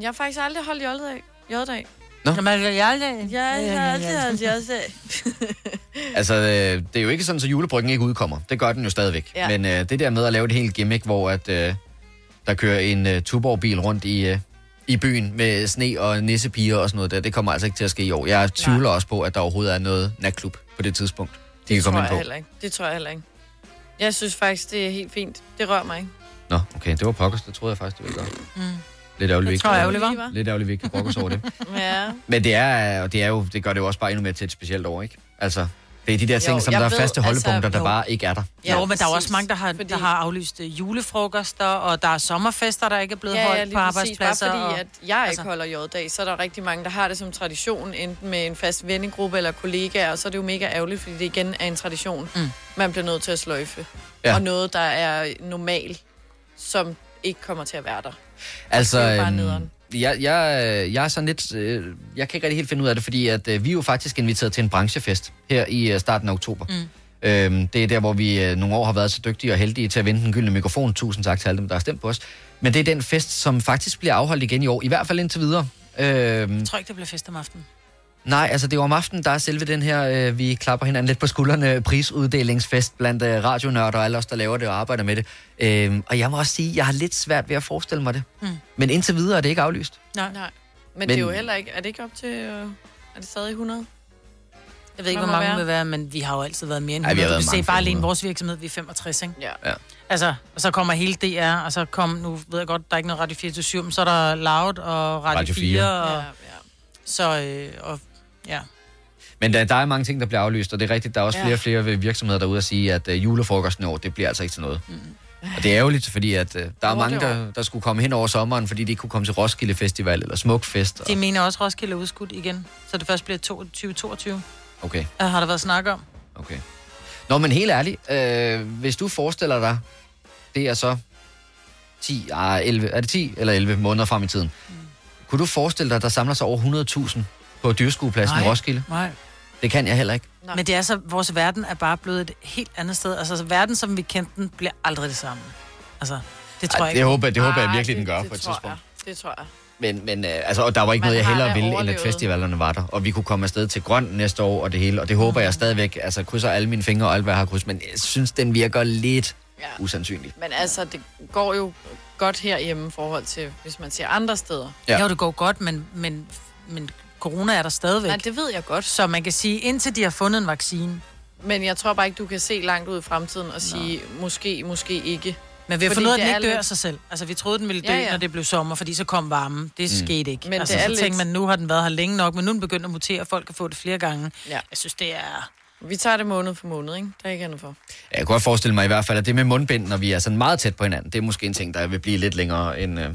Jeg har faktisk aldrig holdt J-dag. J-dag. Nå. Jamen, jeg, jeg, Jeg har aldrig holdt J-dag. Altså, øh, det er jo ikke sådan, at julebryggen ikke udkommer. Det gør den jo stadigvæk. Ja. Men øh, det der med at lave et helt gimmick, hvor at, øh, der kører en øh, Tuborg-bil rundt i, øh, i byen med sne og nissepiger og sådan noget der, det kommer altså ikke til at ske i år. Jeg tvivler også på, at der overhovedet er noget natklub på det tidspunkt, de Det kan komme ind på. heller ikke. Det tror jeg heller ikke. Jeg synes faktisk, det er helt fint. Det rører mig ikke. Nå, okay, det var pokkers. Det troede jeg faktisk, det ville gøre. Mm. Lidt ærgerligt, Det vi ikke, tror jeg ærgerligt, var. Lidt ærgerligt, vi ikke kan brokke os over det. Ja. Men det er, og det er jo, det gør det jo også bare endnu mere til et specielt år, ikke? Altså, det er de der ting, Jo, som der er ved, faste holdepunkter, altså, der jo. bare ikke er der. Ja, jo, men der er også mange, der har, fordi... der har aflyst øh, julefrokoster, og der er sommerfester, der ikke er blevet Ja, ja, holdt lige på præcis. arbejdspladser. Bare fordi, og... at jeg ikke altså- holder J-dag, så er der rigtig mange, der har det som tradition, enten med en fast vennegruppe eller kollegaer, og så er det jo mega ærgerligt, fordi det igen er en tradition, mm. man bliver nødt til at sløjfe. Ja. Ja. Og noget, der er normal, som ikke kommer til at være der. Altså, det er jo bare øhm, nederen. Jeg, jeg, jeg er sådan lidt... Øh, jeg kan ikke rigtig helt finde ud af det, fordi at, øh, vi er jo faktisk inviteret til en branchefest her i øh, starten af oktober. Mm. Øhm, det er der, hvor vi øh, nogle år har været så dygtige og heldige til at vinde den gyldne mikrofon. Tusind tak til alle dem, der har stemt på os. Men det er den fest, som faktisk bliver afholdt igen i år. I hvert fald indtil videre. Øhm, Jeg tror ikke, det bliver fest om aftenen. Nej, altså det er jo om aftenen, der er selve den her, øh, vi klapper hinanden lidt på skuldrene, prisuddelingsfest blandt øh, radionørder og alle os, der laver det og arbejder med det. Øh, og jeg må også sige, jeg har lidt svært ved at forestille mig det. Mm. Men indtil videre er det ikke aflyst. Nej. Nej. Men, Men- det er jo heller ikke... Er det ikke op til... Øh, er det stadig 100? Jeg ved ikke, hvor mange være? vil være, men vi har jo altid været mere end Ej, vi har 100. været du kan se bare alene vores virksomhed, vi er 65, ikke? Ja. Ja. Altså, og så kommer hele DR, og så kom, nu ved jeg godt, der er ikke noget Radio 24 men så er der Loud og Radio, Radio 4. 4. Og, Ja, ja. Så, øh, og, ja. Men der, der er mange ting, der bliver aflyst, og det er rigtigt, der er også Ja. flere og flere virksomheder derude at sige, at øh, julefrokosten i år, det bliver altså ikke til noget. Mm. Og det er ærgerligt, fordi at, øh, der er mange, der, der skulle komme hen over sommeren, fordi de ikke kunne komme til Roskilde Festival eller Smukfest. Og, De mener også, Roskilde er udskudt igen, så det først bliver 2022. okay. Uh, har der været snak om? Okay. Nå, men helt ærligt, øh, hvis du forestiller dig, det er så 10, ah, 11, er det 10 eller 11 måneder frem i tiden. Mm. Kunne du forestille dig, at der samler sig over 100.000 på dyrskuepladsen i. Roskilde? Nej. Det kan jeg heller ikke. Nej. Men det er så, vores verden er bare blevet et helt andet sted. Altså, verden, som vi kendte den, bliver aldrig det samme. Altså, det tror Ej, jeg ikke. det håber- det håber jeg Ej, virkelig, den gør det på et tror tidspunkt. Jeg. Det tror jeg. Men, men øh, altså, og der var ikke Man noget, jeg hellere ville, end at overlevet. festivalerne var der. Og vi kunne komme afsted til Grøn næste år og det hele. Og det håber jeg stadigvæk. Altså, krydser alle mine fingre og alt, hvad jeg har krydset. Men jeg synes, den virker lidt ja. usandsynligt. Men altså, det går jo godt herhjemme i forhold til, hvis man ser andre steder. Ja. Jo, det går godt, men, men, men corona er der stadigvæk. Nej, det ved jeg godt. Så man kan sige, indtil de har fundet en vaccine. Men jeg tror bare ikke, du kan se langt ud i fremtiden og sige, måske, måske ikke. Men vi har fundet ud af, at den ikke dør af lidt- sig selv. Altså, vi troede, den ville dø, Ja, ja, ja. ja. når det blev sommer, fordi så kom varmen. Det Mm. skete ikke. Men altså, det er så lidt- tænkte man, nu har den været her længe nok, men nu er den begyndt at mutere, og folk kan få det flere gange. Ja. Jeg synes, det er... Vi tager det måned for måned, ikke? Der er ikke andet for. Jeg kunne godt forestille mig i hvert fald, at det med mundbind, når vi er sådan meget tæt på hinanden, det er måske en ting, der vil blive lidt længere end... Øh,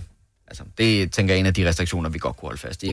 altså, det tænker jeg er en af de restriktioner, vi godt kunne holde fast i.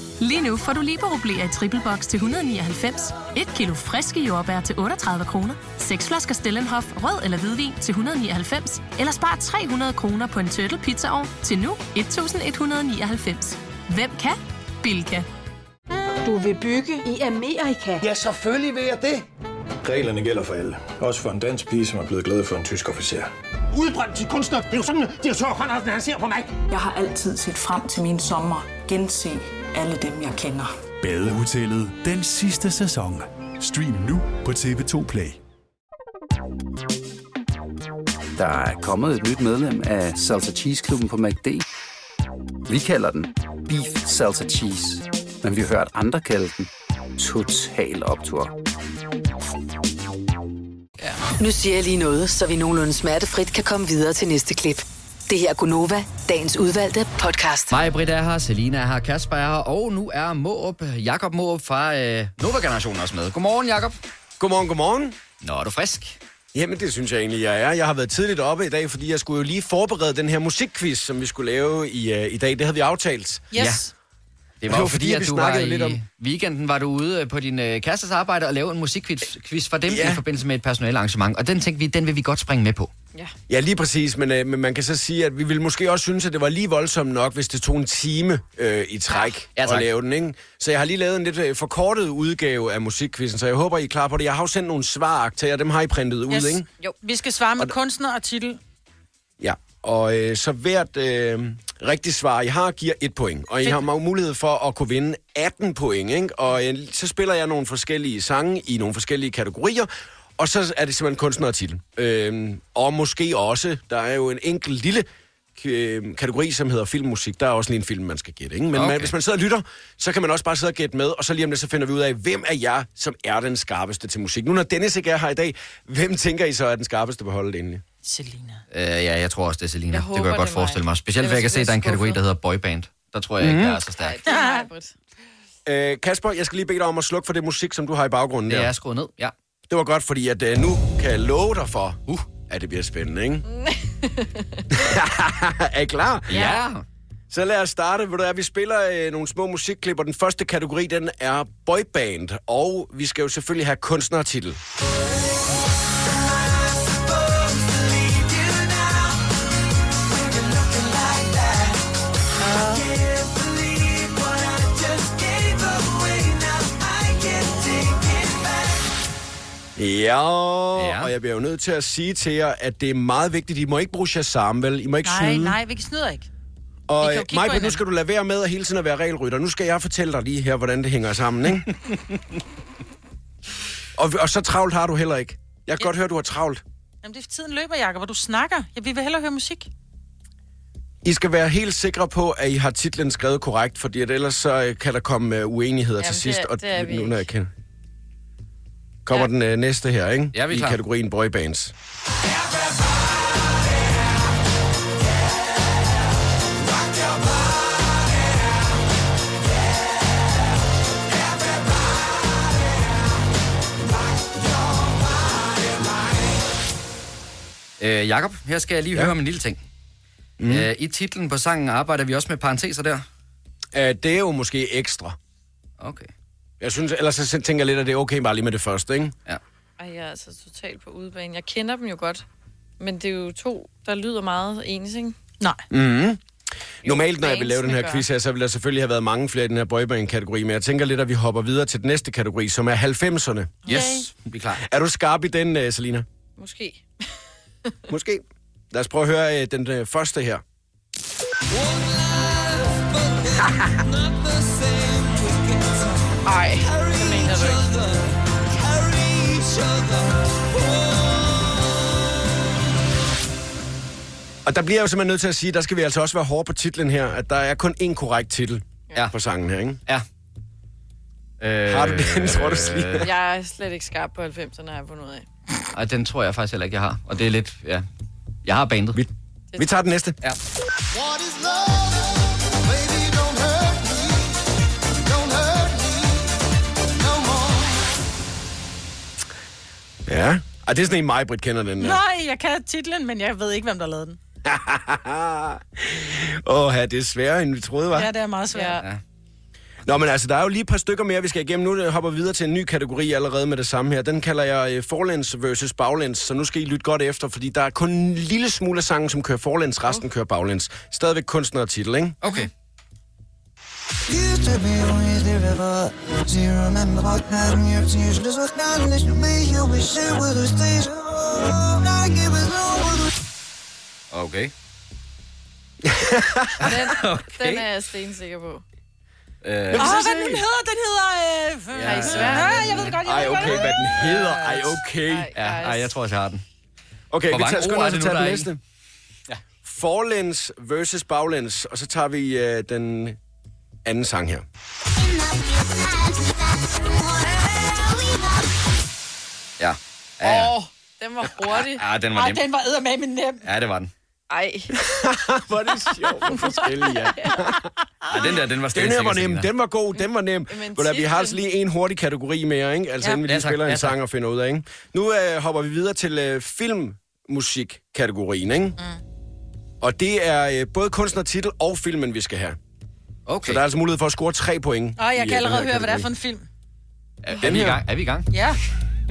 Lige nu får du liberobleer i triple box til 199, et kilo friske jordbær til 38 kroner, seks flasker Stellenhof rød eller hvidvin til 199, eller spar 300 kroner på en turtle pizzaovn til nu 1199. Hvem kan? Bilka. Du vil bygge i Amerika? Ja, selvfølgelig vil jeg det. Reglerne gælder for alle. Også for en dansk pige, som er blevet glad for en tysk officer. Udbrændt til kunstner. Det er jo sådan, at direktør Conradsen, han ser på mig. Jeg har altid set frem til min sommer. Gense alle dem, jeg kender. Badehotellet den sidste sæson. Stream nu på TV2 Play. Der er kommet et nyt medlem af Salsa Cheese Klubben på MACD. Vi kalder den Beef Salsa Cheese, men vi har hørt andre kalde den Total Optor. Nu siger jeg lige noget, så vi nogenlunde smertefrit kan komme videre til næste klip. Det her er Gunova, dagens udvalgte podcast. Mig, Britt er her, Selina er her, Kasper er her, og nu er Måb, Jakob Måb fra øh, Nova-generationen også med. Godmorgen, Jakob. Godmorgen, godmorgen. Nå, er du frisk? Jamen, det synes jeg egentlig, jeg er. Jeg har været tidligt oppe i dag, fordi jeg skulle jo lige forberede den her musikquiz, som vi skulle lave i, uh, i dag. Det havde vi aftalt. Ja. Det var jo fordi, at du var i lidt om... weekenden var du ude øh, på din øh, kærestes arbejde og lave en musikquiz quiz for dem Ja. i forbindelse med et personale arrangement. Og den tænkte vi, den vil vi godt springe med på. Ja. Ja, lige præcis, men, øh, men man kan så sige, at vi ville måske også synes, at det var lige voldsomt nok, hvis det tog en time øh, i træk Ja, at tak. lave den, ikke? Så jeg har lige lavet en lidt øh, forkortet udgave af musikquizzen, så jeg håber, I er klar på det. Jeg har jo sendt nogle svar til jer, dem har I printet ud, Yes. ikke? Jo. Vi skal svare med Og- kunstner og titel. Ja, og øh, så hvert øh, rigtigt svar, I har, giver et point. Og I har mu- mulighed for at kunne vinde 18 point, ikke? Og øh, så spiller jeg nogle forskellige sange i nogle forskellige kategorier, og så er det simpelthen kunstner og titel. Øh, og måske også, der er jo en enkelt lille øh, kategori, som hedder filmmusik. Der er også lige en film, man skal gætte, ikke? Men Okay. man, hvis man sidder og lytter, så kan man også bare sidde og gætte med, og så lige om lidt, så finder vi ud af, hvem er jeg, som er den skarpeste til musik. Nu når Dennis ikke er her i dag, hvem tænker I så er den skarpeste på holdet egentlig? Selina. Øh, ja, jeg tror også, det er Selina. Jeg det kan jeg godt det forestille mig. Specielt, fordi jeg kan se, at der er en kategori, der hedder boyband. Der tror jeg ikke, Mhm. jeg er så stærk. Det er. Øh, Kasper, jeg skal lige bede dig om at slukke for det musik, som du har i baggrunden Det der. er skruet ned, ja. Det var godt, fordi at, uh, nu kan jeg love dig for, uh, at det bliver spændende, ikke? er I klar? Ja. Så lad os starte. Ved du, hvad, vi spiller øh, nogle små musikklipper. Den første kategori, den er boyband. Og vi skal jo selvfølgelig have kunstnertitel. Ja, ja, og jeg bliver jo nødt til at sige til jer, at det er meget vigtigt. I må ikke bruge Shazam, vel? I må ikke Nej, snyde. nej, vi snyder ikke. Og Majbert, nu skal du lade være med at hele tiden at være regelrytter. Nu skal jeg fortælle dig lige her, hvordan det hænger sammen, ikke? og, og så travlt har du heller ikke. Jeg kan godt høre, du har travlt. Jamen, det er tiden løber, Jacob, hvor du snakker. Ja, vi vil hellere høre musik. I skal være helt sikre på, at I har titlen skrevet korrekt, fordi at ellers så øh, kan der komme uh, uenigheder Jamen, til det sidst. er- det er vi nu, når jeg kan kommer ja. den øh, næste her, ikke? Ja, vi er I klar. kategorien boybands. Øh, Jakob, her skal jeg lige ja. høre om en lille ting. Mm. Øh, I titlen på sangen arbejder vi også med parenteser der. Øh, det er jo måske ekstra. Okay. Jeg synes, ellers så tænker jeg lidt, at det er okay bare lige med det første, ikke? Ja. Ej, jeg er altså totalt på udebane. Jeg kender dem jo godt, men det er jo to, der lyder meget ens, ikke? Nej. Mm-hmm. Normalt, når jeg vil lave den her quiz her, så vil der selvfølgelig have været mange flere i den her boyband-kategori, men jeg tænker lidt, at vi hopper videre til den næste kategori, som er 90'erne. Yes, vi er klar. Er du skarp i den, uh, Selina? Måske. Måske. Lad os prøve at høre uh, den uh, første her. Ej, det mener du ikke. Og der bliver jeg jo simpelthen nødt til at sige, der skal vi altså også være hårde på titlen her, at der er kun én korrekt titel ja. på sangen her, ikke? Ja. Øh, Har du den, tror du, Selina? Jeg er slet ikke skarp på 90'erne, har jeg fundet ud af. Ej, den tror jeg faktisk heller ikke, jeg har. Og det er lidt, ja. Jeg har bandet. Vi, vi tager den næste. Ja. Ja. Ej, det er sådan en mig, Britt kender den der. Nej, jeg kan titlen, men jeg ved ikke, hvem der lavede den. Åh, det er sværere, end vi troede, var. Ja, det er meget svært. Ja. Nå, men altså, der er jo lige et par stykker mere, vi skal igennem. Nu hopper vi videre til en ny kategori allerede med det samme her. Den kalder jeg øh, forlæns versus baglæns, så nu skal I lytte godt efter, fordi der er kun en lille smule af sangen, som kører forlæns, resten kører baglæns. Stadigvæk kunstner og titel, ikke? Okay. Used to be with the river. Do you remember what happened? Your tears just was not unless you. We share with us days. Oh, now give us no Okay. Den, Okay. den er jeg stensikker på. Øh, Åh, hvad den hedder? Den hedder... Øh, Ja. I? Ja, jeg ved det godt, jeg Ej, okay, hvad den hedder. Ej, okay. ja, ej, jeg tror også, jeg har den. Okay, Hvor vi tager, er os at tage den i? næste. Ja. Forlæns versus baglæns, og så tager vi øh, den anden sang her. Ja. Ja, ja. Åh, oh, den var hurtig. Ja, den var Ej, nem. den var eddermame nem. Ja, det var den. Ej. Hvor er det sjovt og forskellige, ja. Ej, den der, den var Den her var nem, den var god, den var nem. Men du, vi har altså lige en hurtig kategori mere, ikke? Altså Ja. inden vi Ja, lige spiller Ja, en sang og finder ud af, ikke? Nu øh, hopper vi videre til øh, filmmusik-kategorien, ikke? Mm. Og det er øh, både kunstnertitel og filmen, vi skal have. Okay. Så der er altså mulighed for at score tre point. Åh, jeg i, kan øh, allerede her høre, hvad det er for en film. Er, er, vi i gang? Er vi i gang? Ja.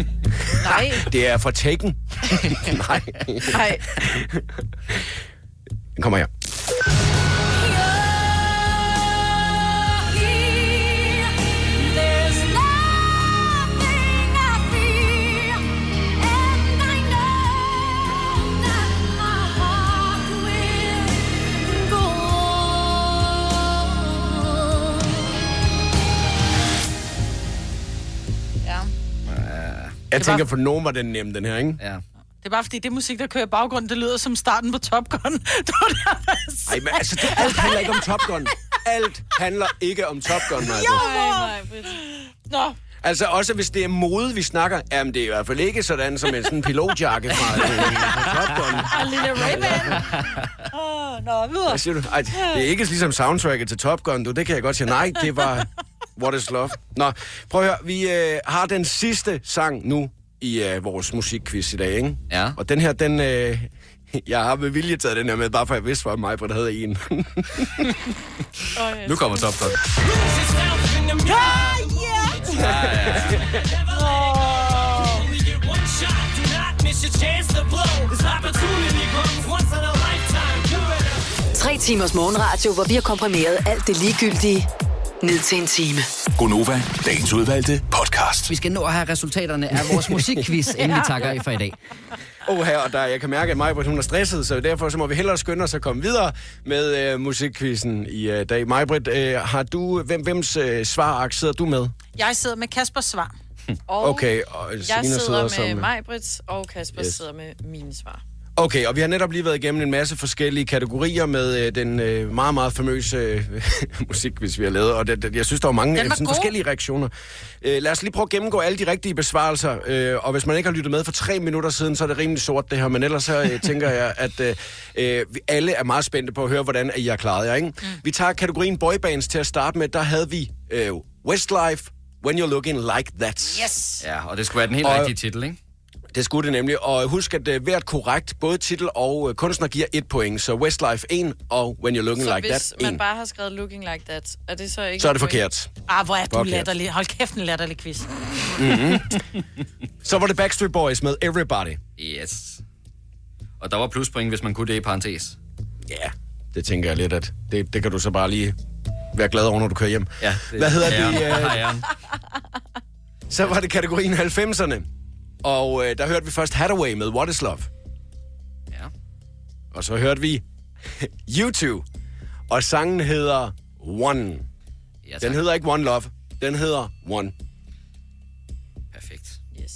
Nej. Det er fra Taken. Nej. Nej. Den kommer her. Jeg Det tænker, for nogen var den nem, den her, ikke? Ja. Det er bare fordi, det musik, der kører i baggrunden, det lyder som starten på Top Gun. Det var der, Ej, men altså, det, alt handler ikke om Top Gun. Alt handler ikke om Top Gun, Maja. Nej, nej, Nå, Altså, også hvis det er mode, vi snakker, jamen det er i hvert fald ikke sådan som en sådan pilotjakke fra, øh, fra Top Gun. en lille Ray-Ban. Åh, Nå, videre. Hvad siger du? Ej, det er ikke ligesom soundtracket til Top Gun, du. Det kan jeg godt sige. Nej, det var What is Love. Nå, prøv at høre. Vi øh, har den sidste sang nu i øh, vores musikquiz i dag, ikke? Ja. Og den her, den... Øh, jeg har med vilje taget den her med, bare for jeg vidste, hvor mig, for der havde en. Nu kommer Top Gun. Ja, ja. Tre timers morgenradio, hvor vi har komprimeret alt det ligegyldige ned til en time. Gonova, dagens udvalgte podcast. Vi skal nå at have resultaterne af vores musikquiz, inden vi takker af for i dag. Åh, her, og der, jeg kan mærke, at Majbrit, hun er stresset, så derfor så må vi hellere skynde os at komme videre med øh, musikquizzen i øh, dag. Majbrit, øh, har du, hvem, hvems øh, svarark sidder du med? Jeg sidder med Kaspers svar. Og Okay, og jeg Selina sidder, sidder med som- Majbrits, og Kasper yes. sidder med mine svar. Okay, og vi har netop lige været igennem en masse forskellige kategorier med øh, den øh, meget, meget famøse øh, musik, hvis vi har lavet. Og det, det, jeg synes, der var mange Den øh, var sådan forskellige reaktioner. Øh, lad os lige prøve at gennemgå alle de rigtige besvarelser. Øh, og hvis man ikke har lyttet med for tre minutter siden, så er det rimelig sort det her. Men ellers så øh, tænker jeg, at øh, øh, vi alle er meget spændte på at høre, hvordan I har klaret jer. Ikke? Mm. Vi tager kategorien boybands til at starte med. Der havde vi øh, Westlife, When You're Looking Like That. Yes. Ja, og det skulle være den helt Og- rigtige titel, ikke? Det skulle det nemlig. Og husk, at uh, hvert korrekt, både titel og uh, kunstner giver et point. Så Westlife 1 og When You're Looking Så Like hvis That man 1. bare har skrevet looking like that, er det så ikke... Så er det point? forkert. Ah, hvor er du Forkert. latterlig. Hold kæft, en latterlig quiz. Mm-hmm. Så var det Backstreet Boys med Everybody. Yes. Og der var pluspoint, hvis man kunne det i parentes. Ja, det tænker jeg lidt, at det, det kan du så bare lige være glad over, når du kører hjem. Ja, Hvad hedder æren. det? Uh, så var det kategorien 90'erne. Og uh, der hørte vi først Hathaway med What is Love. Ja. Og så hørte vi U2. Og sangen hedder One. Ja, den hedder ikke One Love. Den hedder One.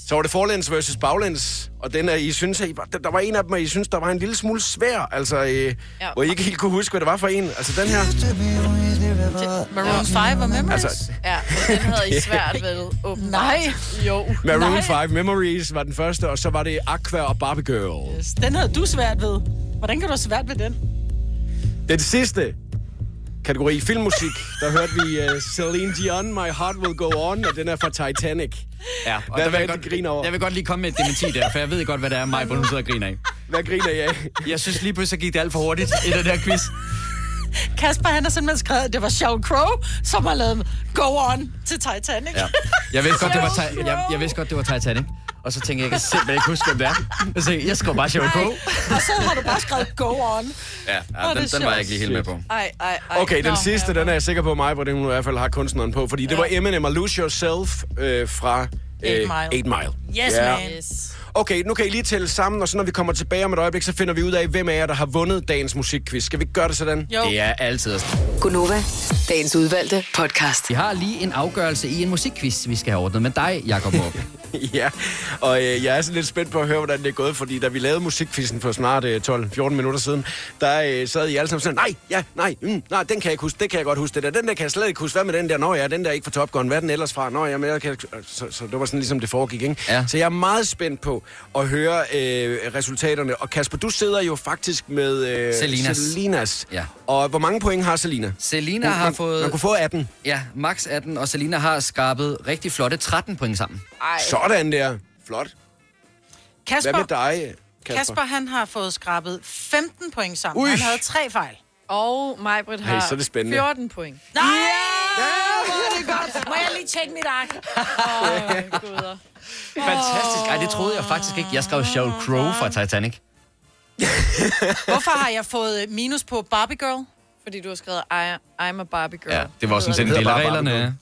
Så var det forlæns versus baglæns, og den er, I synes, at I, var- der, der var en af dem, og I synes, der var en lille smule svær, altså, øh, Ja. hvor I ikke helt kunne huske, hvad det var for en. Altså den her. Maroon 5 og Memories? Altså, Ja, den havde I svært ved, åbenbart. Nej. Jo. Maroon Nej. 5 Memories var den første, og så var det Aqua og Barbie Girl. Yes, Den havde du svært ved. Hvordan kan du have svært ved den? Den sidste kategori, filmmusik, der hørte vi uh, Celine Dion, My Heart Will Go On, og den er fra Titanic. Ja, og Hvad- der vil jeg, godt, griner over? jeg vil godt lige komme med et dementi der, for jeg ved godt, hvad det er, mig, hun sidder og griner af. Hvad griner I af? Jeg synes lige pludselig, gik det alt for hurtigt i den der quiz. Kasper, han har simpelthen skrevet, at det var Sheryl Crow, som har lavet Go On til Titanic. Ja. Jeg vidste godt, det var, jeg, jeg vidste godt, det var Titanic. Og så tænkte jeg, jeg kan simpelthen ikke huske, hvem det er. Så jeg skriver bare Sheryl Crow. Og så har du bare skrevet Go On. Ja, ja den, det den var jeg sjovt. ikke lige helt med på. Ej, ej, ej. Okay, den Nå, sidste, den er jeg sikker på mig, hvor den i hvert fald har kunstneren på, fordi det var Eminem og Lose Yourself øh, fra øh, Eight Mile. 8 Mile. Yes, Ja. man. Yes. Okay, nu kan I lige tælle sammen, og så når vi kommer tilbage om et øjeblik, så finder vi ud af, hvem af jer, der har vundet dagens musikquiz. Skal vi gøre det sådan? Jo. Det er altid. Gunova, dagens udvalgte podcast. Vi har lige en afgørelse i en musikquiz, vi skal have ordnet med dig, Jakob Måb. ja, og øh, jeg er så lidt spændt på at høre, hvordan det er gået, fordi da vi lavede musikquizzen for snart øh, 12-14 minutter siden, der øh, sad I alle sammen sådan, nej, ja, nej, mm, nej, den kan jeg ikke huske, det kan jeg godt huske, det der, den der kan jeg slet ikke huske, hvad med den der, nå ja, den der er ikke fra Top Gun, hvad er den ellers fra, nå ja, men jeg kan, så, så det var sådan ligesom det foregik, ikke? Ja. Så jeg er meget spændt på at høre øh, resultaterne, og Kasper, du sidder jo faktisk med øh, Selinas. Selinas. Ja. Og hvor mange point har Selina? Selina Hun- har man, fået... Man kunne få 18. Ja, max 18, og Selina har skrabet rigtig flotte 13 point sammen. Ej. Sådan der. Flot. Kasper, Hvad med dig, Kasper? Kasper, han har fået skrabet 15 point sammen. Ui. Han havde tre fejl. Og Majbrit har så er det spændende. 14 point. Nej! Ja, hvor er det godt. Må jeg lige tjekke mit ark? Åh, guder. Fantastisk. Ej, det troede jeg faktisk ikke. Jeg skrev Sheryl Crow fra Titanic. Hvorfor har jeg fået minus på Barbie Girl? Fordi du har skrevet, I, I'm a Barbie girl. Ja, det var sådan set en del af reglerne.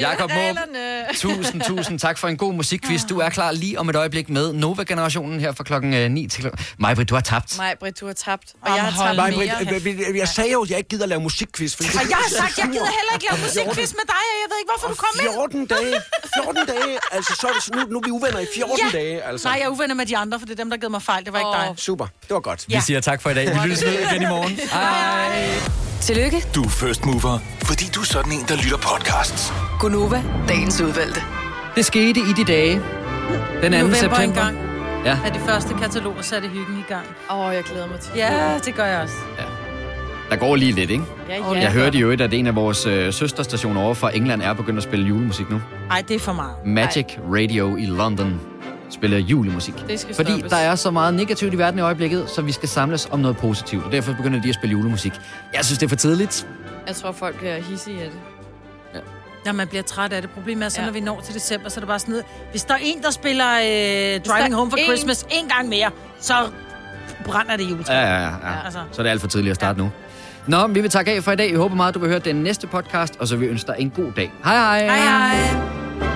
Jakob Måb, tusind, tusind tak for en god musikquiz. Du er klar lige om et øjeblik med Nova-generationen her fra klokken øh, 9 til klokken... Majbrit, du har tabt. Majbrit, du har tabt. Og Om jeg har tabt Nej, mere. Britt, øh, øh, jeg sagde jo, at jeg ikke gider at lave musikquiz. Fordi Og jeg har sagt, jeg gider heller ikke lave musikquiz med dig, og jeg ved ikke, hvorfor du kom ind. 14 dage. 14 dage. Altså, så, så nu, nu er vi uvenner i 14 Ja. dage. Altså. Nej, jeg er uvenner med de andre, for det er dem, der givet mig fejl. Det var ikke dig. Super. Det var godt. Vi siger tak for i dag. Vi lyttes ved igen i morgen. Hej. Tillykke, Du er first mover, fordi du er sådan en, der lytter podcasts. Gunova, dagens udvalgte. Det skete i de dage. Den 2. November september. engang Ja. er de første kataloger sat i hyggen i gang. Åh, oh, jeg glæder mig til Ja, det gør jeg også. Der går lige lidt, ikke? Ja, ja. Jeg hørte jo, at en af vores øh, søsterstationer over fra England er begyndt at spille julemusik nu. Ej, det er for meget. Magic Radio i London spiller julemusik. Det skal Fordi stoppes. der er så meget negativt i verden i øjeblikket, så vi skal samles om noget positivt. Og derfor begynder de at spille julemusik. Jeg synes, det er for tidligt. Jeg tror, folk bliver hissige af det. Ja, man bliver træt af det. Problemet er så, Ja. når vi når til december, så er det bare sådan noget. Hvis der er en, der spiller øh, der Driving er Home for en- Christmas en gang mere, så brænder det juletræ. Ja, ja, ja. ja. Altså. Så er det alt for tidligt at starte nu. Nå, vi vil takke af for i dag. Vi håber meget, du vil høre den næste podcast, og så vil vi ønske dig en god dag. Hej hej! Hej hej!